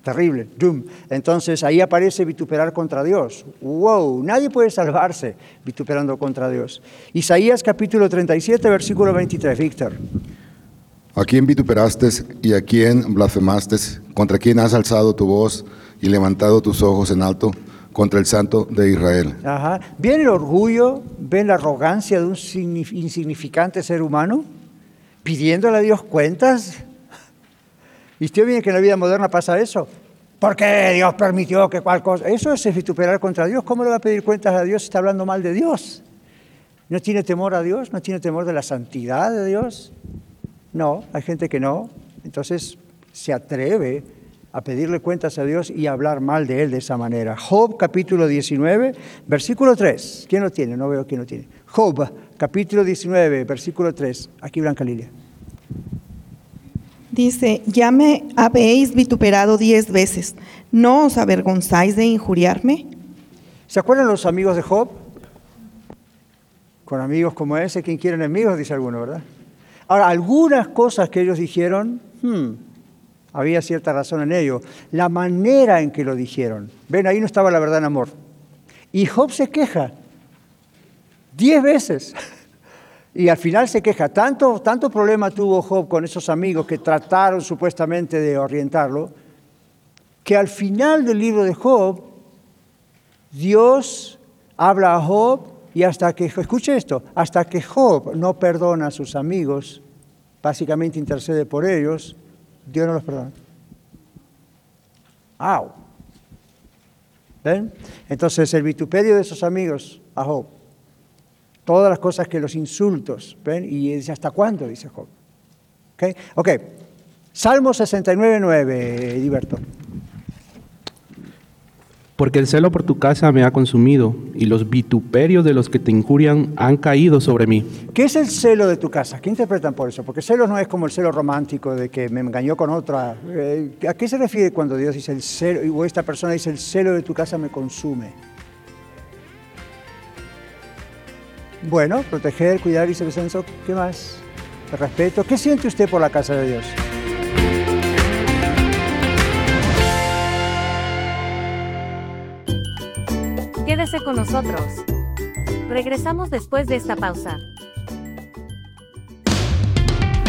Terrible. Doom. Entonces ahí aparece vituperar contra Dios. ¡Wow! Nadie puede salvarse vituperando contra Dios. Isaías capítulo 37, versículo 23. Víctor. ¿A quién vituperaste y a quién blasfemaste? ¿Contra quién has alzado tu voz y levantado tus ojos en alto? contra el santo de Israel. Ajá. ¿Ven el orgullo, ven la arrogancia de un insignificante ser humano pidiéndole a Dios cuentas? ¿Y usted viene que en la vida moderna pasa eso? ¿Por qué Dios permitió que cual cosa? Eso es vituperar contra Dios. ¿Cómo le va a pedir cuentas a Dios si está hablando mal de Dios? ¿No tiene temor a Dios? ¿No tiene temor de la santidad de Dios? No, hay gente que no. Entonces se atreve a pedirle cuentas a Dios y a hablar mal de Él de esa manera. Job capítulo 19, versículo 3. ¿Quién lo tiene? No veo quién lo tiene. Job capítulo 19, versículo 3. Aquí Blanca Lilia. Dice, ya me habéis vituperado diez veces, ¿no os avergonzáis de injuriarme? ¿Se acuerdan los amigos de Job? Con amigos como ese, ¿quién quiere enemigos? Dice alguno, ¿verdad? Ahora, algunas cosas que ellos dijeron, hmm, había cierta razón en ello. La manera en que lo dijeron. Ven, ahí no estaba la verdad en amor. Y Job se queja diez veces. Y al final se queja. Tanto, tanto problema tuvo Job con esos amigos que trataron supuestamente de orientarlo, que al final del libro de Job, Dios habla a Job y hasta que, escuche esto, hasta que Job no perdona a sus amigos, básicamente intercede por ellos, Dios no los perdona. ¡Au! ¿Ven? Entonces el vituperio de esos amigos a Job todas las cosas que los insultos, ¿ven? Y dice, ¿hasta cuándo? Dice Job. ¿Ok? Ok. Salmo 69, 9, Ediberto. Porque el celo por tu casa me ha consumido y los vituperios de los que te injurian han caído sobre mí. ¿Qué es el celo de tu casa? ¿Qué interpretan por eso? Porque celo no es como el celo romántico de que me engañó con otra. Eh, ¿A qué se refiere cuando Dios dice el celo, o esta persona dice el celo de tu casa me consume? Bueno, proteger, cuidar, viceversa. ¿Qué más? El respeto. ¿Qué siente usted por la casa de Dios? Quédese con nosotros. Regresamos después de esta pausa.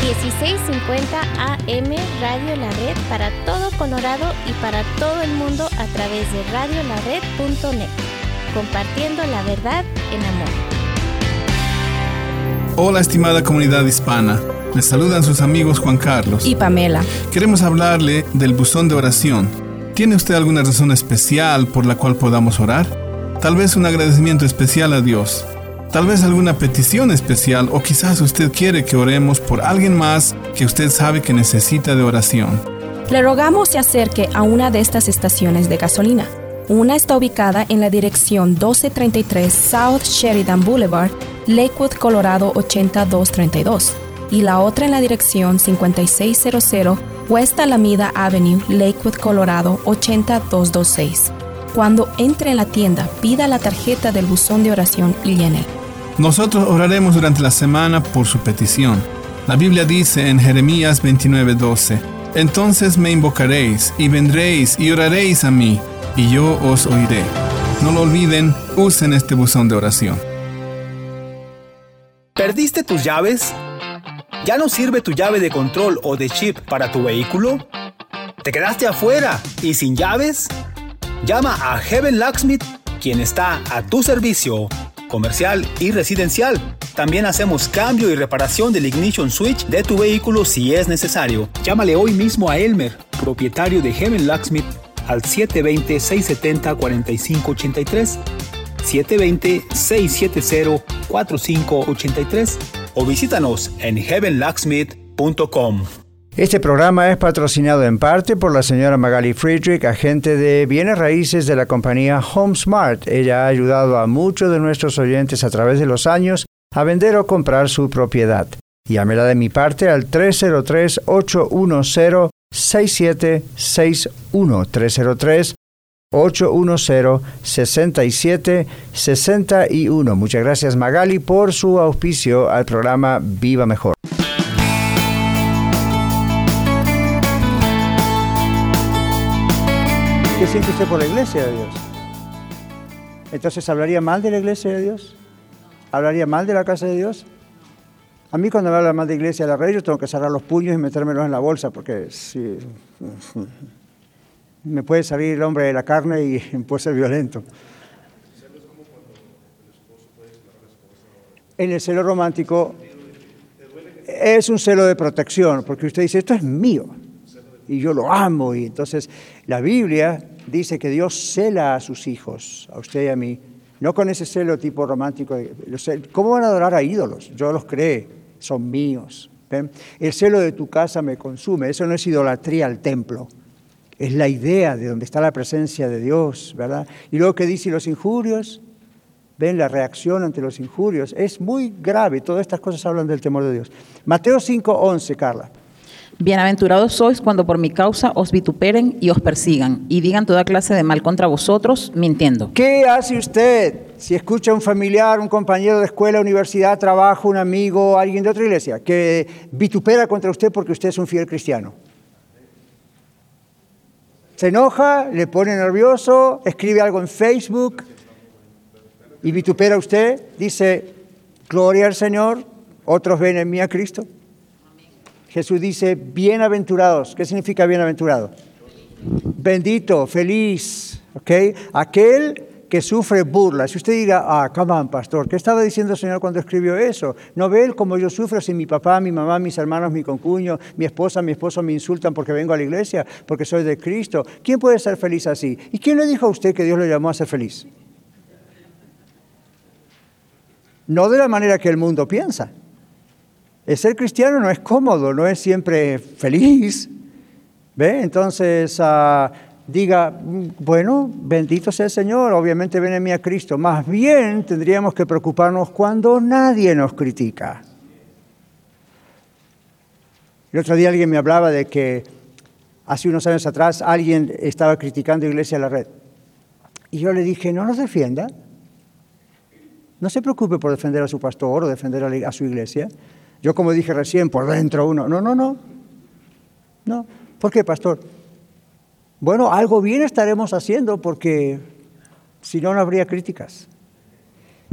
1650 AM Radio La Red para todo Colorado y para todo el mundo a través de radiolared.net. Compartiendo la verdad en amor. Hola estimada comunidad hispana, les saludan sus amigos Juan Carlos y Pamela. Queremos hablarle del buzón de oración. ¿Tiene usted alguna razón especial por la cual podamos orar? Tal vez un agradecimiento especial a Dios. Tal vez alguna petición especial o quizás usted quiere que oremos por alguien más que usted sabe que necesita de oración. Le rogamos se acerque a una de estas estaciones de gasolina. Una está ubicada en la dirección 1233 South Sheridan Boulevard Lakewood, Colorado 8232 y la otra en la dirección 5600 West Alameda Avenue, Lakewood, Colorado 80226. Cuando entre en la tienda, pida la tarjeta del buzón de oración y llene. Nosotros oraremos durante la semana por su petición. La Biblia dice en Jeremías 29:12, Entonces me invocaréis y vendréis y oraréis a mí, y yo os oiré. No lo olviden, usen este buzón de oración. ¿Perdiste tus llaves? ¿Ya no sirve tu llave de control o de chip para tu vehículo? ¿Te quedaste afuera y sin llaves? Llama a Heaven Locksmith, quien está a tu servicio, comercial y residencial. También hacemos cambio y reparación del ignition switch de tu vehículo si es necesario. Llámale hoy mismo a Elmer, propietario de Heaven Locksmith, al 720-670-4583 720-670-4583 o visítanos en heavenlocksmith.com. Este programa es patrocinado en parte por la señora Magali Friedrich, agente de bienes raíces de la compañía HomeSmart. Ella ha ayudado a muchos de nuestros oyentes a través de los años a vender o comprar su propiedad. Llámela de mi parte al 303-810-6761. 303 810-6761. Muchas gracias Magali por su auspicio al programa Viva Mejor. ¿Qué siente usted por la iglesia de Dios? Entonces, ¿hablaría mal de la iglesia de Dios? ¿Hablaría mal de la casa de Dios? A mí cuando me habla mal de iglesia de la red, yo tengo que cerrar los puños y metérmelos en la bolsa, porque si me puede salir el hombre de la carne y puede ser violento. En el celo romántico es un celo de protección, porque usted dice, esto es mío, y yo lo amo, y entonces la Biblia dice que Dios cela a sus hijos, a usted y a mí, no con ese celo tipo romántico. ¿Cómo van a adorar a ídolos? Yo los creo, son míos. El celo de tu casa me consume, eso no es idolatría al templo es la idea de donde está la presencia de Dios, ¿verdad? Y luego que dice los injurios, ven la reacción ante los injurios, es muy grave, todas estas cosas hablan del temor de Dios. Mateo 5, 11, Carla. Bienaventurados sois cuando por mi causa os vituperen y os persigan y digan toda clase de mal contra vosotros, mintiendo. ¿Qué hace usted si escucha a un familiar, un compañero de escuela, universidad, trabajo, un amigo, alguien de otra iglesia, que vitupera contra usted porque usted es un fiel cristiano? Se enoja, le pone nervioso, escribe algo en Facebook y vitupera a usted, dice, gloria al Señor, otros ven en mí a Cristo. Jesús dice, bienaventurados. ¿Qué significa bienaventurado? Bendito, feliz, ¿ok? Aquel que sufre burla. Si usted diga, ah, come on, pastor, ¿qué estaba diciendo el Señor cuando escribió eso? ¿No ve él como yo sufro si mi papá, mi mamá, mis hermanos, mi concuño, mi esposa, mi esposo me insultan porque vengo a la iglesia, porque soy de Cristo? ¿Quién puede ser feliz así? ¿Y quién le dijo a usted que Dios lo llamó a ser feliz? No de la manera que el mundo piensa. El ser cristiano no es cómodo, no es siempre feliz. ¿Ve? Entonces, ah, diga, bueno, bendito sea el Señor, obviamente en mí a Cristo. Más bien tendríamos que preocuparnos cuando nadie nos critica. El otro día alguien me hablaba de que hace unos años atrás alguien estaba criticando Iglesia en la Red. Y yo le dije, no nos defienda. No se preocupe por defender a su pastor o defender a su iglesia. Yo como dije recién, por dentro uno, no, no, no. No. ¿Por qué, pastor? Bueno, algo bien estaremos haciendo porque si no, no habría críticas.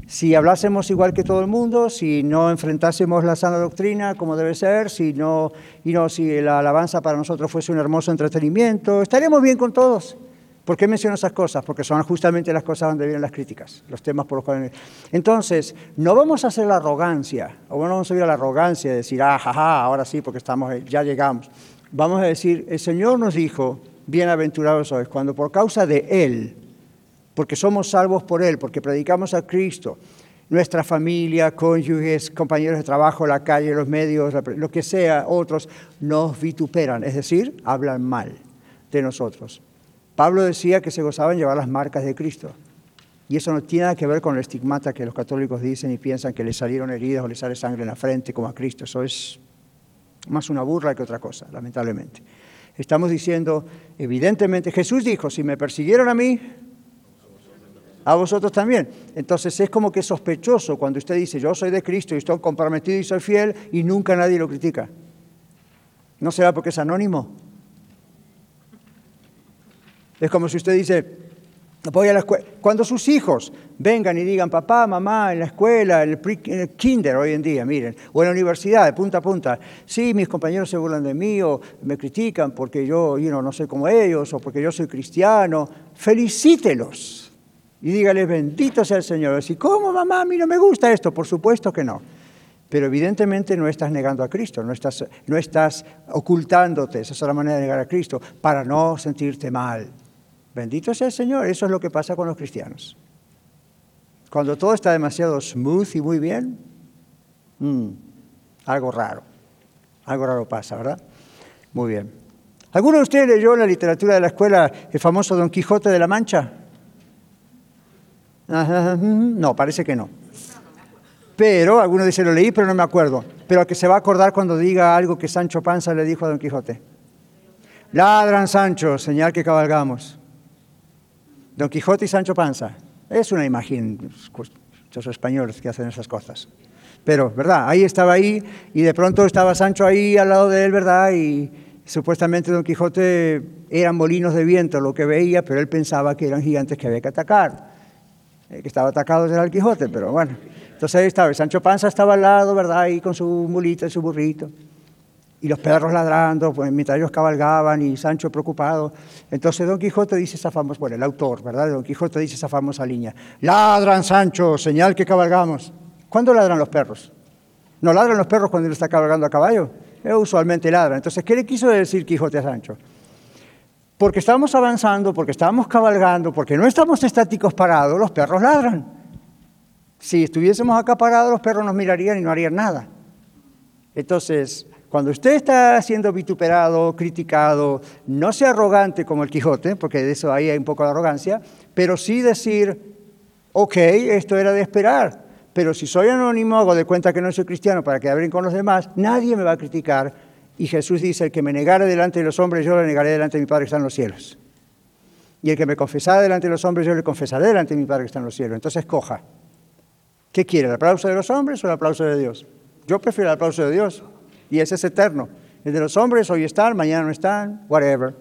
Si hablásemos igual que todo el mundo, si no enfrentásemos la sana doctrina como debe ser, si no, y no, si la alabanza para nosotros fuese un hermoso entretenimiento, estaríamos bien con todos. ¿Por qué menciono esas cosas? Porque son justamente las cosas donde vienen las críticas, los temas por los cuales... Entonces, no vamos a hacer la arrogancia, o no vamos a ir a la arrogancia de decir, ah, jaja, ahora sí, porque estamos, ya llegamos. Vamos a decir, el Señor nos dijo, bienaventurados sois, cuando por causa de Él, porque somos salvos por Él, porque predicamos a Cristo, nuestra familia, cónyuges, compañeros de trabajo, la calle, los medios, lo que sea, otros, nos vituperan, es decir, hablan mal de nosotros. Pablo decía que se gozaban llevar las marcas de Cristo. Y eso no tiene nada que ver con el estigmata que los católicos dicen y piensan que les salieron heridas o les sale sangre en la frente como a Cristo. Eso es más una burla que otra cosa, lamentablemente. Estamos diciendo, evidentemente, Jesús dijo, si me persiguieron a mí, a vosotros también. Entonces es como que sospechoso cuando usted dice, yo soy de Cristo y estoy comprometido y soy fiel y nunca nadie lo critica. ¿No será porque es anónimo? Es como si usted dice, a la escuela. Cuando sus hijos vengan y digan, papá, mamá, en la escuela, en el, kinder hoy en día, miren, o en la universidad, de punta a punta, sí, mis compañeros se burlan de mí o me critican porque yo no soy como ellos o porque yo soy cristiano, felicítelos y dígales, bendito sea el Señor. Y ¿cómo, mamá? A mí no me gusta esto. Por supuesto que no. Pero evidentemente no estás negando a Cristo, no estás, no estás ocultándote, esa es la manera de negar a Cristo, para no sentirte mal. Bendito sea el Señor, eso es lo que pasa con los cristianos. Cuando todo está demasiado smooth y muy bien, mm, algo raro, algo raro pasa, ¿verdad? Muy bien. ¿Alguno de ustedes leyó en la literatura de la escuela el famoso Don Quijote de la Mancha? No, parece que no. Pero, alguno dice, lo leí, pero no me acuerdo. Pero que se va a acordar cuando diga algo que Sancho Panza le dijo a Don Quijote. Ladran, Sancho, señal que cabalgamos. Don Quijote y Sancho Panza. Es una imagen, los españoles que hacen esas cosas. Pero, ¿verdad? Ahí estaba ahí y de pronto estaba Sancho ahí al lado de él, ¿verdad? Y supuestamente Don Quijote eran molinos de viento lo que veía, pero él pensaba que eran gigantes que había que atacar. que estaba atacado era el Quijote, pero bueno. Entonces ahí estaba, Sancho Panza estaba al lado, ¿verdad? Ahí con su mulita y su burrito y los perros ladrando, pues, mientras ellos cabalgaban y Sancho preocupado. Entonces Don Quijote dice esa famosa, bueno, el autor, ¿verdad? Don Quijote dice esa famosa línea, ladran Sancho, señal que cabalgamos. ¿Cuándo ladran los perros? ¿No ladran los perros cuando él está cabalgando a caballo? Eh, usualmente ladran. Entonces, ¿qué le quiso decir Quijote a Sancho? Porque estamos avanzando, porque estamos cabalgando, porque no estamos estáticos parados, los perros ladran. Si estuviésemos acá parados, los perros nos mirarían y no harían nada. Entonces, cuando usted está siendo vituperado, criticado, no sea arrogante como el Quijote, porque de eso ahí hay un poco de arrogancia, pero sí decir, ok, esto era de esperar, pero si soy anónimo, hago de cuenta que no soy cristiano para que hablen con los demás, nadie me va a criticar Y Jesús dice, el que me negare delante de los hombres, yo le negaré delante de mi Padre que está en los cielos. Y el que me confesara delante de los hombres, yo le confesaré delante de mi Padre que está en los cielos. Entonces coja. ¿Qué quiere? ¿El aplauso de los hombres o el aplauso de Dios? Yo prefiero el aplauso de Dios. Y ese es eterno. El de los hombres hoy están, mañana no están, whatever.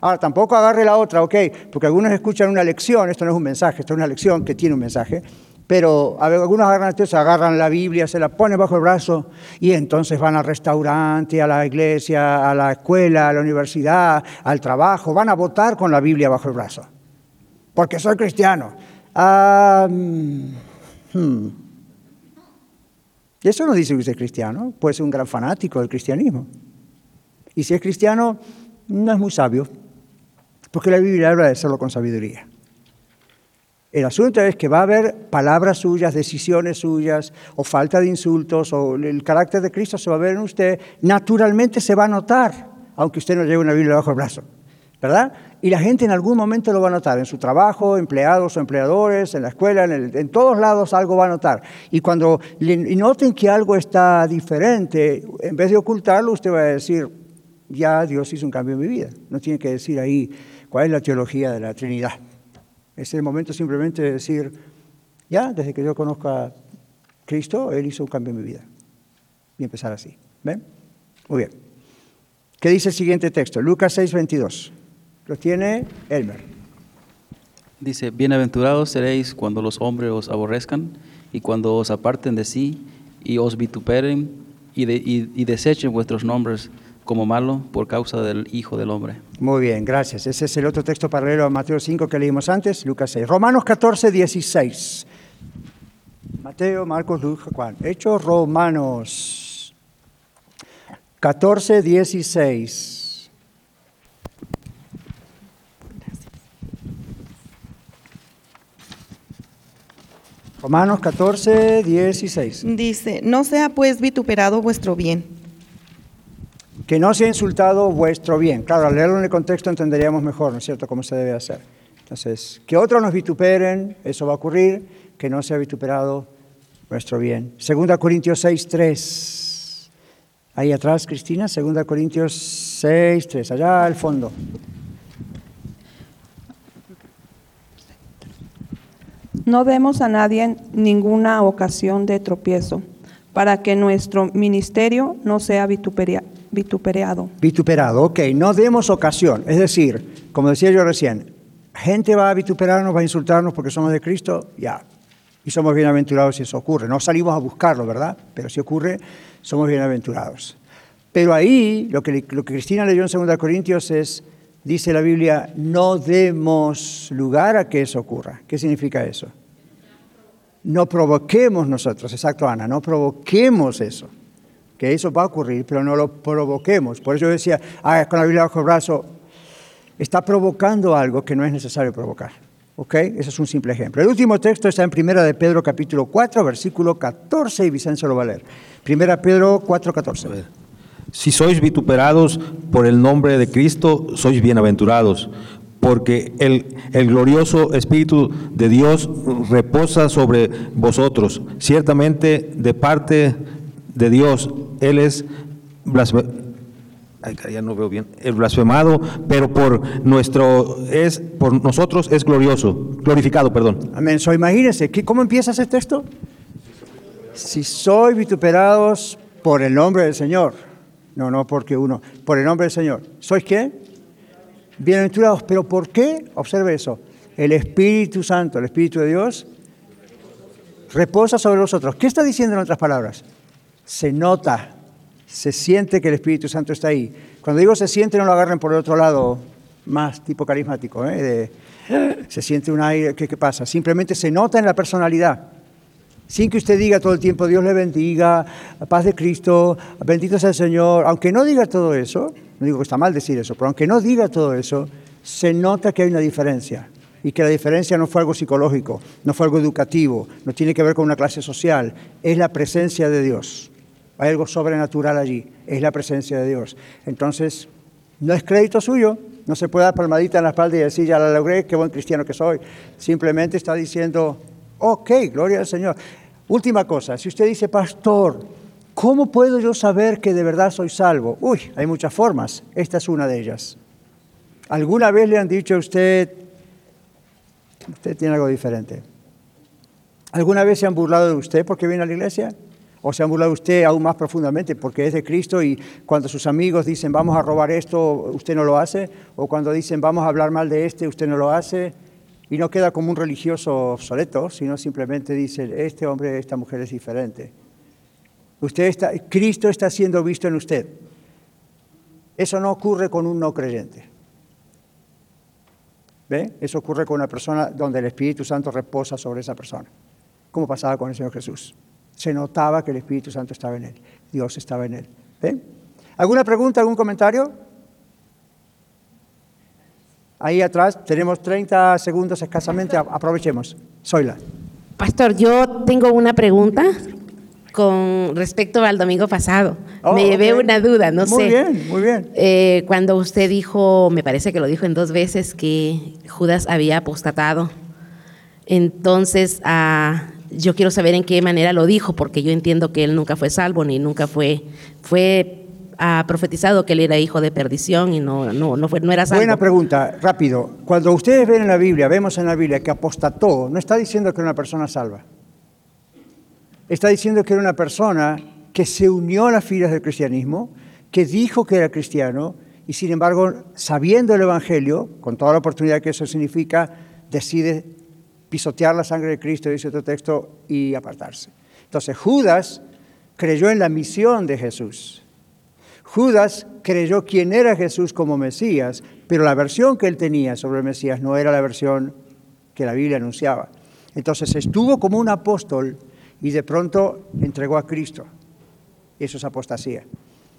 Ahora, tampoco agarre la otra, ok, porque algunos escuchan una lección, esto no es un mensaje, esto es una lección que tiene un mensaje, pero algunos agarran, se agarran la Biblia, se la ponen bajo el brazo y entonces van al restaurante, a la iglesia, a la escuela, a la universidad, al trabajo, van a votar con la Biblia bajo el brazo, porque soy cristiano. Ah, mm, hmm. Eso no dice que usted es cristiano, puede ser un gran fanático del cristianismo. Y si es cristiano, no es muy sabio, porque la Biblia habla de hacerlo con sabiduría. El asunto es que va a haber palabras suyas, decisiones suyas, o falta de insultos, o el carácter de Cristo se va a ver en usted, naturalmente se va a notar, aunque usted no lleve una Biblia bajo el brazo, ¿verdad? Y la gente en algún momento lo va a notar, en su trabajo, empleados o empleadores, en la escuela, en, todos lados algo va a notar. Y cuando noten que algo está diferente, en vez de ocultarlo, usted va a decir, ya Dios hizo un cambio en mi vida. No tiene que decir ahí cuál es la teología de la Trinidad. Es el momento simplemente de decir, ya, desde que yo conozco a Cristo, Él hizo un cambio en mi vida. Y empezar así. ¿Ven? Muy bien. ¿Qué dice el siguiente texto? Lucas 6, 22. Lo tiene Elmer. Dice, bienaventurados seréis cuando los hombres os aborrezcan y cuando os aparten de sí y os vituperen y, y desechen vuestros nombres como malo por causa del Hijo del Hombre. Muy bien, gracias. Ese es el otro texto paralelo a Mateo 5 que leímos antes, Lucas 6. Romanos 14, 16. Mateo, Marcos, Lucas, Juan. Hechos Romanos 14, 16. Romanos 14, 16. Dice, no sea pues vituperado vuestro bien que no sea insultado vuestro bien. Claro, al leerlo en el contexto entenderíamos mejor, ¿no es cierto?, cómo se debe hacer. Entonces, que otros nos vituperen, eso va a ocurrir, que no sea vituperado vuestro bien. Segunda Corintios 6, 3. Ahí atrás, Cristina, Segunda Corintios 6, 3, allá al fondo. No demos a nadie ninguna ocasión de tropiezo, para que nuestro ministerio no sea vituperiado Vituperado. Vituperado, ok. No demos ocasión. Es decir, como decía yo recién, gente va a vituperarnos, va a insultarnos porque somos de Cristo, ya. Y somos bienaventurados si eso ocurre. No salimos a buscarlo, ¿verdad? Pero si ocurre, somos bienaventurados. Pero ahí, lo que, lo que Cristina leyó en 2 Corintios es, dice la Biblia, no demos lugar a que eso ocurra. ¿Qué significa eso? No provoquemos nosotros, exacto Ana, no provoquemos eso que eso va a ocurrir, pero no lo provoquemos. Por eso yo decía, ah, con la Biblia bajo el brazo, está provocando algo que no es necesario provocar. ¿Ok? Ese es un simple ejemplo. El último texto está en Primera de Pedro capítulo 4, versículo 14, y Vicencio lo va a leer. Primera Pedro 4, 14. Si sois vituperados por el nombre de Cristo, sois bienaventurados, porque el, el, glorioso Espíritu de Dios reposa sobre vosotros, ciertamente de parte de Dios. Él es blasfemado. pero por nuestro es por nosotros es glorioso, glorificado, perdón. Amén. So, imagínense, ¿cómo empieza ese texto? Si soy vituperados por el nombre del Señor. No, no porque uno, por el nombre del Señor. ¿Sois qué? Bienaventurados, pero ¿por qué? Observe eso. El Espíritu Santo, el Espíritu de Dios, reposa sobre vosotros. ¿Qué está diciendo en otras palabras? se nota, se siente que el Espíritu Santo está ahí. Cuando digo se siente, no lo agarren por el otro lado, más tipo carismático, ¿eh? se siente un aire, ¿qué, ¿qué pasa? Simplemente se nota en la personalidad. Sin que usted diga todo el tiempo, Dios le bendiga, paz de Cristo, bendito sea el Señor. Aunque no diga todo eso, no digo que está mal decir eso, pero aunque no diga todo eso, se nota que hay una diferencia y que la diferencia no fue algo psicológico, no fue algo educativo, no tiene que ver con una clase social, es la presencia de Dios. Hay algo sobrenatural allí, es la presencia de Dios. Entonces, no es crédito suyo, no se puede dar palmadita en la espalda y decir, ya la logré, qué buen cristiano que soy. Simplemente está diciendo, ok, gloria al Señor. Última cosa, si usted dice, pastor, ¿Cómo puedo yo saber que de verdad soy salvo? Uy, hay muchas formas. Esta es una de ellas. ¿Alguna vez le han dicho a usted, usted tiene algo diferente? ¿Alguna vez se han burlado de usted porque viene a la iglesia? ¿O se han burlado de usted aún más profundamente porque es de Cristo y cuando sus amigos dicen vamos a robar esto, usted no lo hace? ¿O cuando dicen vamos a hablar mal de este, usted no lo hace? Y no queda como un religioso obsoleto, sino simplemente dice, este hombre, esta mujer es diferente. Usted está, Cristo está siendo visto en usted. Eso no ocurre con un no creyente. ¿Ve? Eso ocurre con una persona donde el Espíritu Santo reposa sobre esa persona, como pasaba con el Señor Jesús. Se notaba que el Espíritu Santo estaba en él, Dios estaba en él. ¿Ve? ¿Alguna pregunta, algún comentario? Ahí atrás tenemos 30 segundos escasamente, aprovechemos. Soyla. Pastor, yo tengo una pregunta con respecto al domingo pasado. Oh, me llevé una duda, no muy sé. Muy bien, muy bien. Eh, cuando usted dijo, me parece que lo dijo en dos veces, que Judas había apostatado. Entonces, ah, yo quiero saber en qué manera lo dijo, porque yo entiendo que él nunca fue salvo, ni nunca fue, fue ah, profetizado que él era hijo de perdición y no, no, no, fue, no era salvo. Buena pregunta, rápido. Cuando ustedes ven en la Biblia, vemos en la Biblia que apostató, no está diciendo que era una persona salva. Está diciendo que era una persona que se unió a las filas del cristianismo, que dijo que era cristiano y sin embargo, sabiendo el Evangelio, con toda la oportunidad que eso significa, decide pisotear la sangre de Cristo, dice otro texto, y apartarse. Entonces Judas creyó en la misión de Jesús. Judas creyó quién era Jesús como Mesías, pero la versión que él tenía sobre el Mesías no era la versión que la Biblia anunciaba. Entonces estuvo como un apóstol y de pronto entregó a Cristo. Eso es apostasía.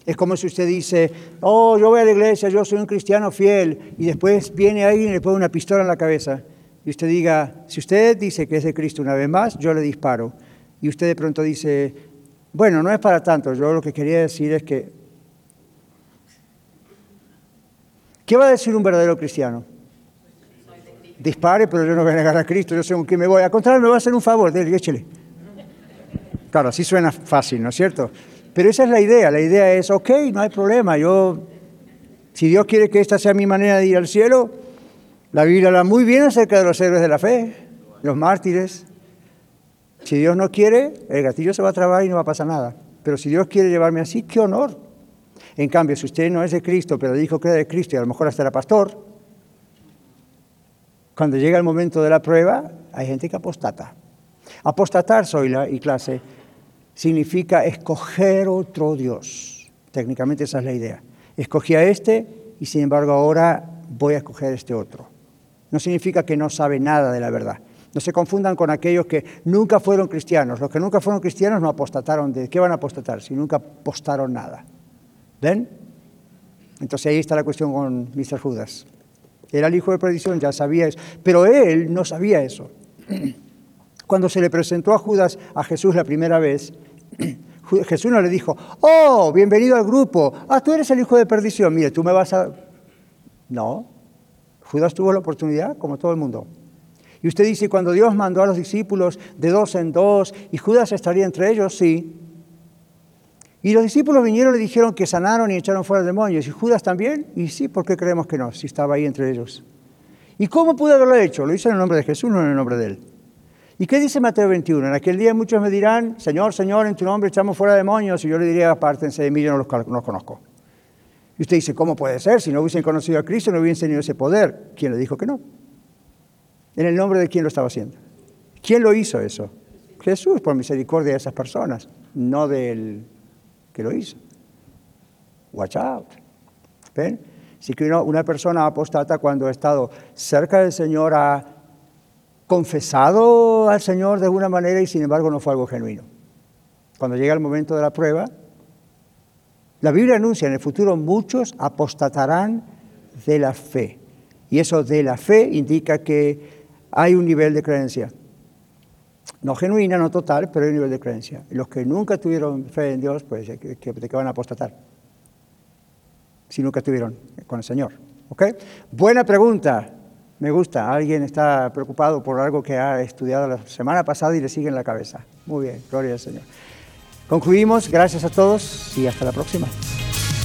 Es como si usted dice, oh, yo voy a la iglesia, yo soy un cristiano fiel, y después viene alguien y le pone una pistola en la cabeza, y usted diga, si usted dice que es de Cristo una vez más, yo le disparo. Y usted de pronto dice, bueno, no es para tanto, yo lo que quería decir es que... ¿Qué va a decir un verdadero cristiano? Dispare, pero yo no voy a negar a Cristo, yo sé con quién me voy. Al contrario, me va a hacer un favor, déle, échele. Claro, así suena fácil, ¿no es cierto? Pero esa es la idea. La idea es, ok, no hay problema. Yo, si Dios quiere que esta sea mi manera de ir al cielo, la Biblia habla muy bien acerca de los héroes de la fe, los mártires. Si Dios no quiere, el gatillo se va a trabar y no va a pasar nada. Pero si Dios quiere llevarme así, qué honor. En cambio, si usted no es de Cristo, pero dijo que era de Cristo y a lo mejor hasta era pastor, cuando llega el momento de la prueba, hay gente que apostata. Apostatar, soy la y clase, significa escoger otro Dios. Técnicamente esa es la idea. Escogí a este y sin embargo ahora voy a escoger este otro. No significa que no sabe nada de la verdad. No se confundan con aquellos que nunca fueron cristianos. Los que nunca fueron cristianos no apostataron. ¿De qué van a apostatar si nunca apostaron nada? ¿Ven? Entonces ahí está la cuestión con Mr. Judas. Era el hijo de perdición, ya sabía eso. Pero él no sabía eso. Cuando se le presentó a Judas a Jesús la primera vez, Jesús no le dijo, oh, bienvenido al grupo, ah, tú eres el hijo de perdición, mire, tú me vas a... No, Judas tuvo la oportunidad como todo el mundo. Y usted dice, cuando Dios mandó a los discípulos de dos en dos, y Judas estaría entre ellos, sí. Y los discípulos vinieron y le dijeron que sanaron y echaron fuera demonios. ¿Y Judas también? Y sí, ¿por qué creemos que no? Si estaba ahí entre ellos. ¿Y cómo pudo haberlo hecho? Lo hizo en el nombre de Jesús, no en el nombre de él. ¿Y qué dice Mateo 21? En aquel día muchos me dirán, Señor, Señor, en tu nombre echamos fuera demonios. Y yo le diría, apártense de mí, yo no los, no conozco. Y usted dice, ¿cómo puede ser? Si no hubiesen conocido a Cristo, no hubiesen tenido ese poder. ¿Quién le dijo que no? ¿En el nombre de quién lo estaba haciendo? ¿Quién lo hizo eso? Jesús, por misericordia de esas personas, no del que lo hizo. Watch out. ¿Ven? Si que una persona apostata cuando ha estado cerca del Señor ha confesado al Señor de alguna manera y sin embargo no fue algo genuino. Cuando llega el momento de la prueba, la Biblia anuncia en el futuro muchos apostatarán de la fe. Y eso de la fe indica que hay un nivel de creencia. No genuina, no total, pero hay un nivel de creencia. Los que nunca tuvieron fe en Dios, pues ¿de qué van a apostatar? Si nunca estuvieron con el Señor. ¿Ok? Buena pregunta. Me gusta. Alguien está preocupado por algo que ha estudiado la semana pasada y le sigue en la cabeza. Muy bien, gloria al Señor. Concluimos, gracias a todos y hasta la próxima.